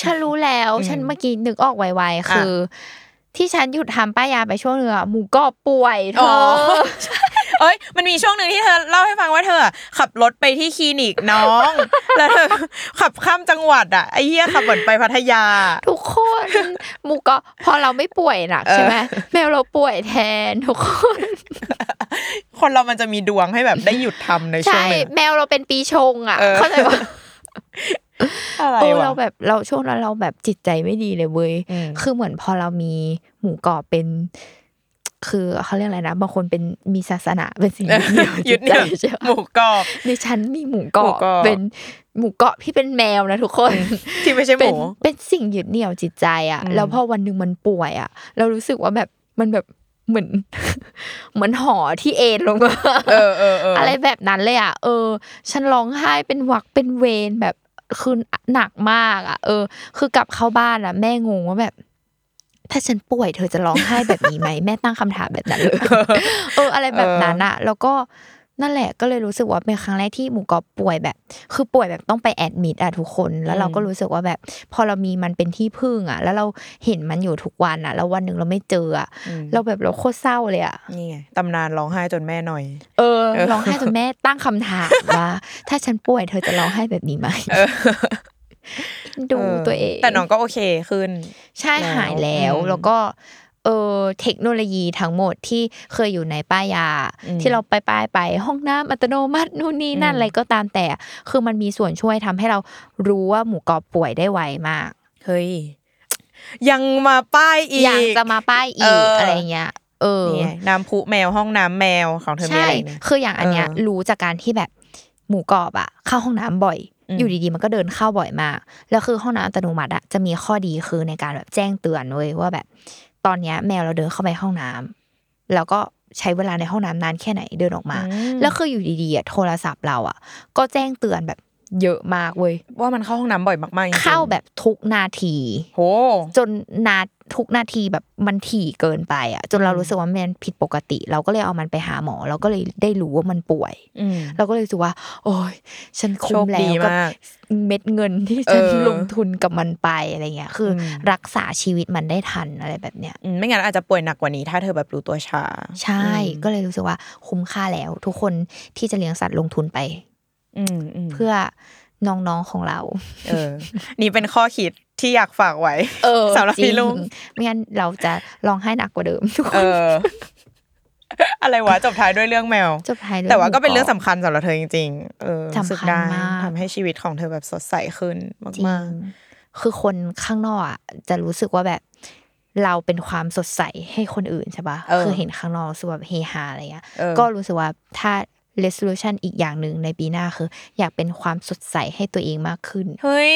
ฉันรู้แล้วอืมฉันเมื่อกี้นึกออกไวๆคือ ที่ฉันหยุดทำป้ายยาไปช่วงหนึงอะหมูกรอบป่วยเธออเอ้ยมันมีช่วงหนึ่งที่เธอเล่าให้ฟังว่าเธออะขับรถไปที่คลินิกน้อง แล้วเธอขับข้ามจังหวัดอะไอ้เหี้ยขับเหมือนไปพัทยา ทุกคนหมูกรอบพอเราไม่ป่วยหนักใช่ไหมแมวเราป่วยแทนทุกคน คนเรามันจะมีดวงให้แบบได้หยุดทำในช่วใช่งหนึงแมวเราเป็นปีชงอะเออเข้าใจปะ อะไรเออวะเราแบบเราช่วงนั้นเราแบบจิตใจไม่ดีเลยเว้ยอืมคือเหมือนพอเรามีหมูกรอบเป็น คือเขาเรียกอะไรนะบางคนเป็นมีศาสนาเป็นสิ่งยึดเหนี่ยวยึดจิตเนี่ยหใจใช่ปะมูกรอบในชั้นมีหมูกรอหมูบกรอบเป็นหมูกรอบที่เป็นแมวนะทุกคนที่ไม่ใช่หเป็นมูเป็นสิ่งยึดเหนี่ยวจิตใจอะอืมแล้วพอวันหนึ่งมันป่วยอะ เรารู้สึกว่าแบบมันแบบเหมือนเหมือนหอที่เอ็นลงมาเออเออเออออะไรแบบนั้นเลยอะ เออ ฉันร้องไห้เป็นหวักเป็นเวรแบบ คือหนักมากอะ เออ คือกลับเข้าบ้านอะ แม่งงว่าแบบ ถ้าฉันป่วยเธอจะร้องไห้แบบนี้ไหมแม่ตั้งคำถามแบบนั้นเลยเออ อะไรแบบนั้นอะ แล้วก็ นั่นแหละก็เลยรู้สึกว่าเป็นครั้งแรกที่หมูกรอบป่วยแบบ คือป่วยแบบต้องไปแอดมิดอะทุกคน แล้วเราก็รู้สึกว่าแบบ พอเรามีมันเป็นที่พึ่งอะแล้วเราเห็นมันอยู่ทุกวันอะแล้ววันหนึ่งเราไม่เจออะอืมเราแบบเราโคตรเศร้าเลยอะนี่ไงตำนานร้องไห้จนแม่หน่อย เออเออร้องไห้จนแม่ตั้งคำถามว่าถ้าฉันป่วยเธอจะร้องไห้แบบนี้ไหมดูเออตัวเองแต่น้องก็โอเคขึ้น ใช่แล้วหายแล้วอืมแล้วก็ เออเทคโนโลยีทั้งหมดที่เคยอยู่ในป้ายยาอืมที่เราไปไปไปห้องน้ำอัตโนมัตินู่นนี่นั่นอืมอะไรก็ตามแต่ คือมันมีส่วนช่วยทำให้เรารู้ว่าหมูกรอบป่วยได้ไวมากเฮ้ยยังมาป้ายอีกยังจะมาป้ายเออีกอออะไรเงี้ยเออนี่ไงน้ำพุแมวห้องน้ำแมวของเธอมีใช่อะไรเนี่ยคืออย่างอันเนี้ยเออรู้จากการที่แบบหมูกรอบอะเข้าห้องน้ำบ่อยอืมอยู่ดีๆมันก็เดินเข้าบ่อยมาก แล้วคือห้องน้ำอัตโนมัติอะจะมีข้อดีคือในการแบบแจ้งเตือนเว้ยว่าแบบ ตอนเนี้ยแมวเราเดินเข้าไปห้องน้ำแล้วก็ใช้เวลาในห้องน้ำนานแค่ไหนเดินออกมาอืมแล้วคืออยู่ดีๆอะโทรศัพท์เราอะก็แจ้งเตือนแบบ เยอะมากเว้ยว่ามันเข้าห้องน้ำบ่อยมากๆจริงๆเข้าแบบทุกนาที โห จนนาทุกนาทีแบบมันถี่เกินไปอะ จนเรารู้สึกว่ามันผิดปกติ เราก็เลยเอามันไปหาหมอ เราก็เลยได้รู้ว่ามันป่วยอืมเราก็เลยรู้สึกว่า โอ้ยฉันคุ้โชมคแล้ดีวกับมากเม็ดเงินที่ฉันเออลงทุนกับมันไปอะไรเงี้ย คืออมรักษาชีวิตมันได้ทันอะไรแบบเนี้ยอืมไม่งั้นอาจจะป่วยหนักกว่านี้ ถ้าเธอแบบรู้ตัวช้าใช่ ก็เลยรู้สึกว่าคุ้มค่าแล้ว ทุกคนที่จะเลี้ยงสัตว์ลงทุนไปอืมอืม เพื่อน้องๆของเรา เออ นี่เป็นข้อคิดที่อยากฝากไว้เออสำหรับจริพี่ลุงไม่งั้นเราจะร้องไห้หนักกว่าเดิมทุกคเอนออะไรวะจบท้ายด้วยเรื่องแมวจบท้ายด้วยแต่ว่าก็เป็นหมูเรื่องสำคัญสำหรับเธอจริงๆเออรู้สึกสำคัญได้มากทำให้ชีวิตของเธอแบบสดใสขึ้นจริงมากคือคนข้างนอกอะจะรู้สึกว่าแบบ เราเป็นความสดใสให้คนอื่นใช่ปะเออคือเห็นข้างนอกรู้สึกว่าเฮฮาอะไรเงี้ยเออก็รู้สึกว่าถ้า resolution อีกอย่างหนึ่งในปีหน้าคือ อยากเป็นความสดใสให้ตัวเองมากขึ้นๆเฮ้ย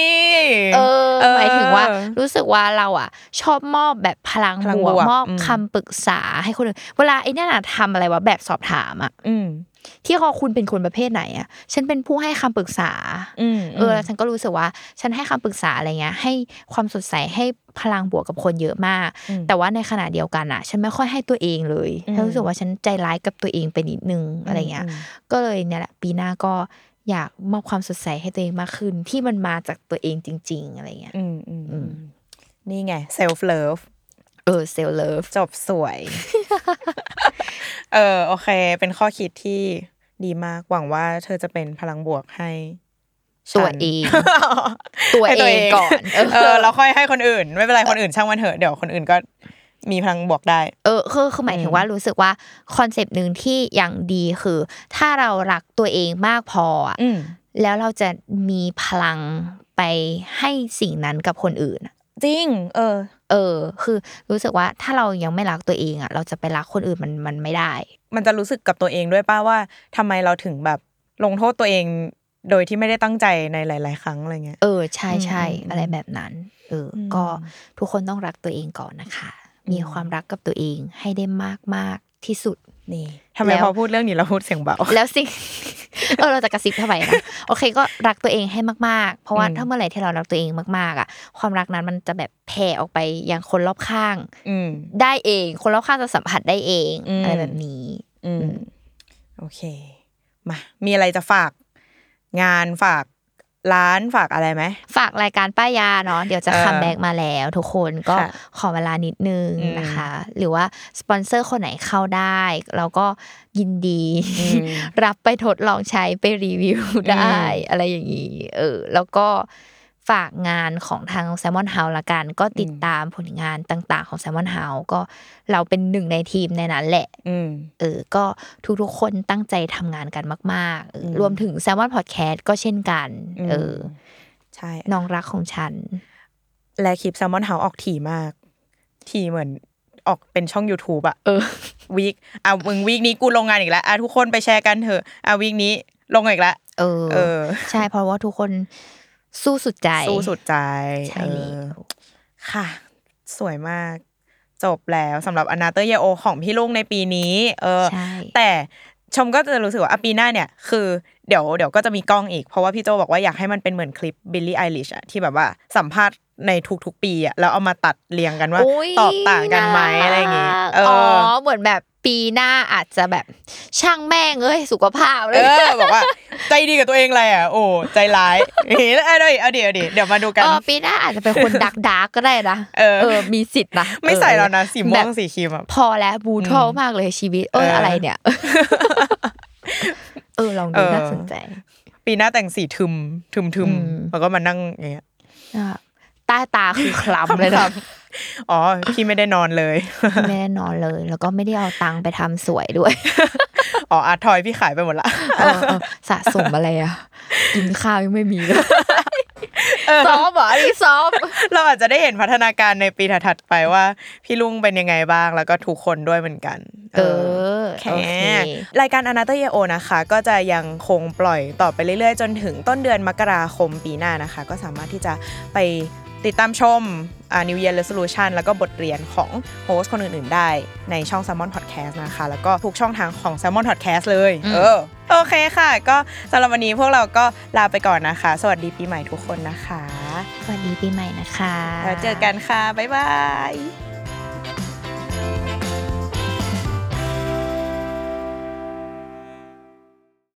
เออหมายถึงว่ารู้สึกว่าเราอะ ชอบมอบแบบพลังพลังบบววกกมอบอืมคำปรึกษาให้คนอื่นเวลาไอ้นั่นน่ะทำอะไรวะแบบสอบถามอะอืมที่เขาคุณเป็นคนประเภทไหนอะ ฉันเป็นผู้ให้คำปรึกษาอืมเออแล้วฉันก็รู้สึกว่า ฉันให้คำปรึกษาอะไรเงี้ย ให้ความสดใสให้ พลังบวกกับคนเยอะมากอืมแต่ว่าในขณะเดียวกันอะ ฉันไม่ค่อยให้ตัวเองเลยอืมฉันรู้สึกว่าฉันใจร้ายกับตัวเองไปนิดนึงอะไรเงี้ยอืมก็เลยเนี่ยแหละปีหน้าก็อยากมอบความสดใสให้ตัวเองมากขึ้น ที่มันมาจากตัวเองจริง ๆ อะไรเงี้ยอืมอืมอือืมมนี่ไง self love เออเซลเลิฟจบสวย เออโอเค เป็นข้อคิดที่ดีมากหวังว่าเธอจะเป็นพลังบวกให้ฉัน ตัวเอง ตัวให้เองก่อนเออแล้วค่อยให้คนอื่น ไม่เป็นไรคนอื่นช่างมันเถอะเดี๋ยวคนอื่นก็มีพลังบวกได้ เออคือคือหมายถึงว่ารู้สึกว่าคอนเซปต์หนึ่งที่ยังดีคือ ถ้าเรารักตัวเองมากพออะอืมแล้วเราจะมีพลังไปให้สิ่งนั้นกับคนอื่นอะจริง เออ เออ คือรู้สึกว่าถ้าเรายังไม่รักตัวเองอะ เราจะไปรักคนอื่นมันมันไม่ได้ มันจะรู้สึกกับตัวเองด้วยป้าว่าทำไมเราถึงแบบลงโทษตัวเอง โดยที่ไม่ได้ตั้งใจในหลาย ๆ ครั้งอะไรเงี้ยเออใช่ใช่อืมอืมอะไรแบบนั้น เอออมก็ทุกคนต้องรักตัวเองก่อนนะคะ มีอืมความรักกับตัวเองให้ได้มากมากๆที่สุดนี่ทำไมแล้วพอพูดเรื่องนี้เราพูดเสียงเบา แล้วสิ่งเออเราจะกระซิบทำไมนะโอเคก็รักตัวเองให้มากๆ เพราะว่าอืมถ้าเมื่อไหร่ที่เรารักตัวเองมากๆอะ ความรักนั้นมันจะแบบแผ่ออกไปยังคนรอบข้าง อืมได้เอง คนรอบข้างจะสัมผัสได้เองอืมอะไรแบบนี้ อืมโอเค มา มีอะไรจะฝาก งานฝากร้านฝากอะไรไหม ฝากรายการป้ายาเนาะเดี๋ยวจะเออ comeback มาแล้วทุกคนก็ค่ะขอเวลานิดนึงอืมนะคะ หรือว่าสปอนเซอร์คนไหนเข้าได้เราก็ยินดีอืมรับไปทดลองใช้ไปรีวิวได้ อะไรอย่างนี้เออ แล้วก็ ฝากงานของทาง s ซ l m o n House ละกัน ก็ติดตามผลงานต่าง ๆ ของ s ซ l m o n House ก็เราเป็นหนึ่งในทีมในนั้นแหละอืมเออ ก็ทุกๆคนตั้งใจทำงานกันมากๆเอออมรวมถึง s ซ l m o n Podcast ก็เช่นกันอืมเออ ใช่ น้องรักของฉัน และคลิปแซลมอนเฮาออกถี่มาก ถี่เหมือนออกเป็นช่อง YouTube อะเออ week อะมึง week นี้กูลงงานอีกแล้วอะทุกคนไปแชร์กันเถอะอะ week นี้ลงอีกแล้วเออเออใช่เพราะว่าทุกคน สู้สุดใจ สู้สุดใจใช่แล้วเออค่ะ สวยมาก จบแล้วสำหรับ Another Year Old ของพี่ลุงในปีนี้ เออใช่แต่ชมก็จะรู้สึกว่าอะปีหน้าเนี่ย คือเดี๋ยวเดี๋ยวก็จะมีกล้องอีก เพราะว่าพี่โจบอกว่าอยากให้มันเป็นเหมือนคลิปบิลลี่ไอริชอะที่แบบว่าสัมภาษณ์ในทุกๆปีอะแล้วเอามาตัดเรียงกันว่ายตอบต่างกันไหมาอะไรอย่างงี้กเออ๋ออเหมือนแบบ ปีหน้าอาจจะแบบช่างแม่งเอ้ยสุขภาพเลเอยอบอกว่า ใจดีกับตัวเองเลยอะโอ้ใจร้ายเฮ้ยแล้วเอาดิเอาดิเอาดิเดี๋ยวมาดูกันเออปีหน้าอาจจะเป็นคนดักดักก็ได้นะเออ มีสิทธิ์นะไม่ใส่แล้วนะเออสีม่วงแบบสีครีมอะพอแล้วบูทอลมากเลยชีวิตเออเออออะไรเนี่ย เออลองดูเออน่าสนใจ ปีหน้าแต่งสีทึมทึมทึมอืมแล้วก็มานั่งอย่างเงี้ยอะใต้ตาคือคล้ำเลยนะ อ๋อ พี่ไม่ได้นอนเลย ไม่ได้นอนเลย แล้วก็ไม่ได้เอาตังค์ไปทำสวยด้วย อ๋ออาร์ตทอยพี่ขายไปหมดละเออเออสะสมอะไรอะ กินข้าวยังไม่มีเลยซ้อมเหรออันนี้ซ้อม เราอาจจะได้เห็นพัฒนาการในปีถัดๆไปว่า พี่ลุงเป็นยังไงบ้าง แล้วก็ทุกคนด้วยเหมือนกัน เออแคโอเครายการอนาเตอร์เยโอนะคะ ก็จะยังคงปล่อยต่อไปเรื่อยๆ จนถึงต้นเดือนมกราคมปีหน้านะคะ ก็สามารถที่จะไปติดตามชมอ่า New Year Resolution แล้วก็บทเรียนของโฮสต์คนอื่นๆ ได้ในช่อง Salmon Podcast นะคะ แล้วก็ทุกช่องทางของ Salmon Podcast เลย เออ โอเคค่ะ ก็สำหรับวันนี้พวกเราก็ลาไปก่อนนะคะ สวัสดีปีใหม่ทุกคนนะคะ สวัสดีปีใหม่นะคะ แล้วเจอกันค่ะ บ๊ายบาย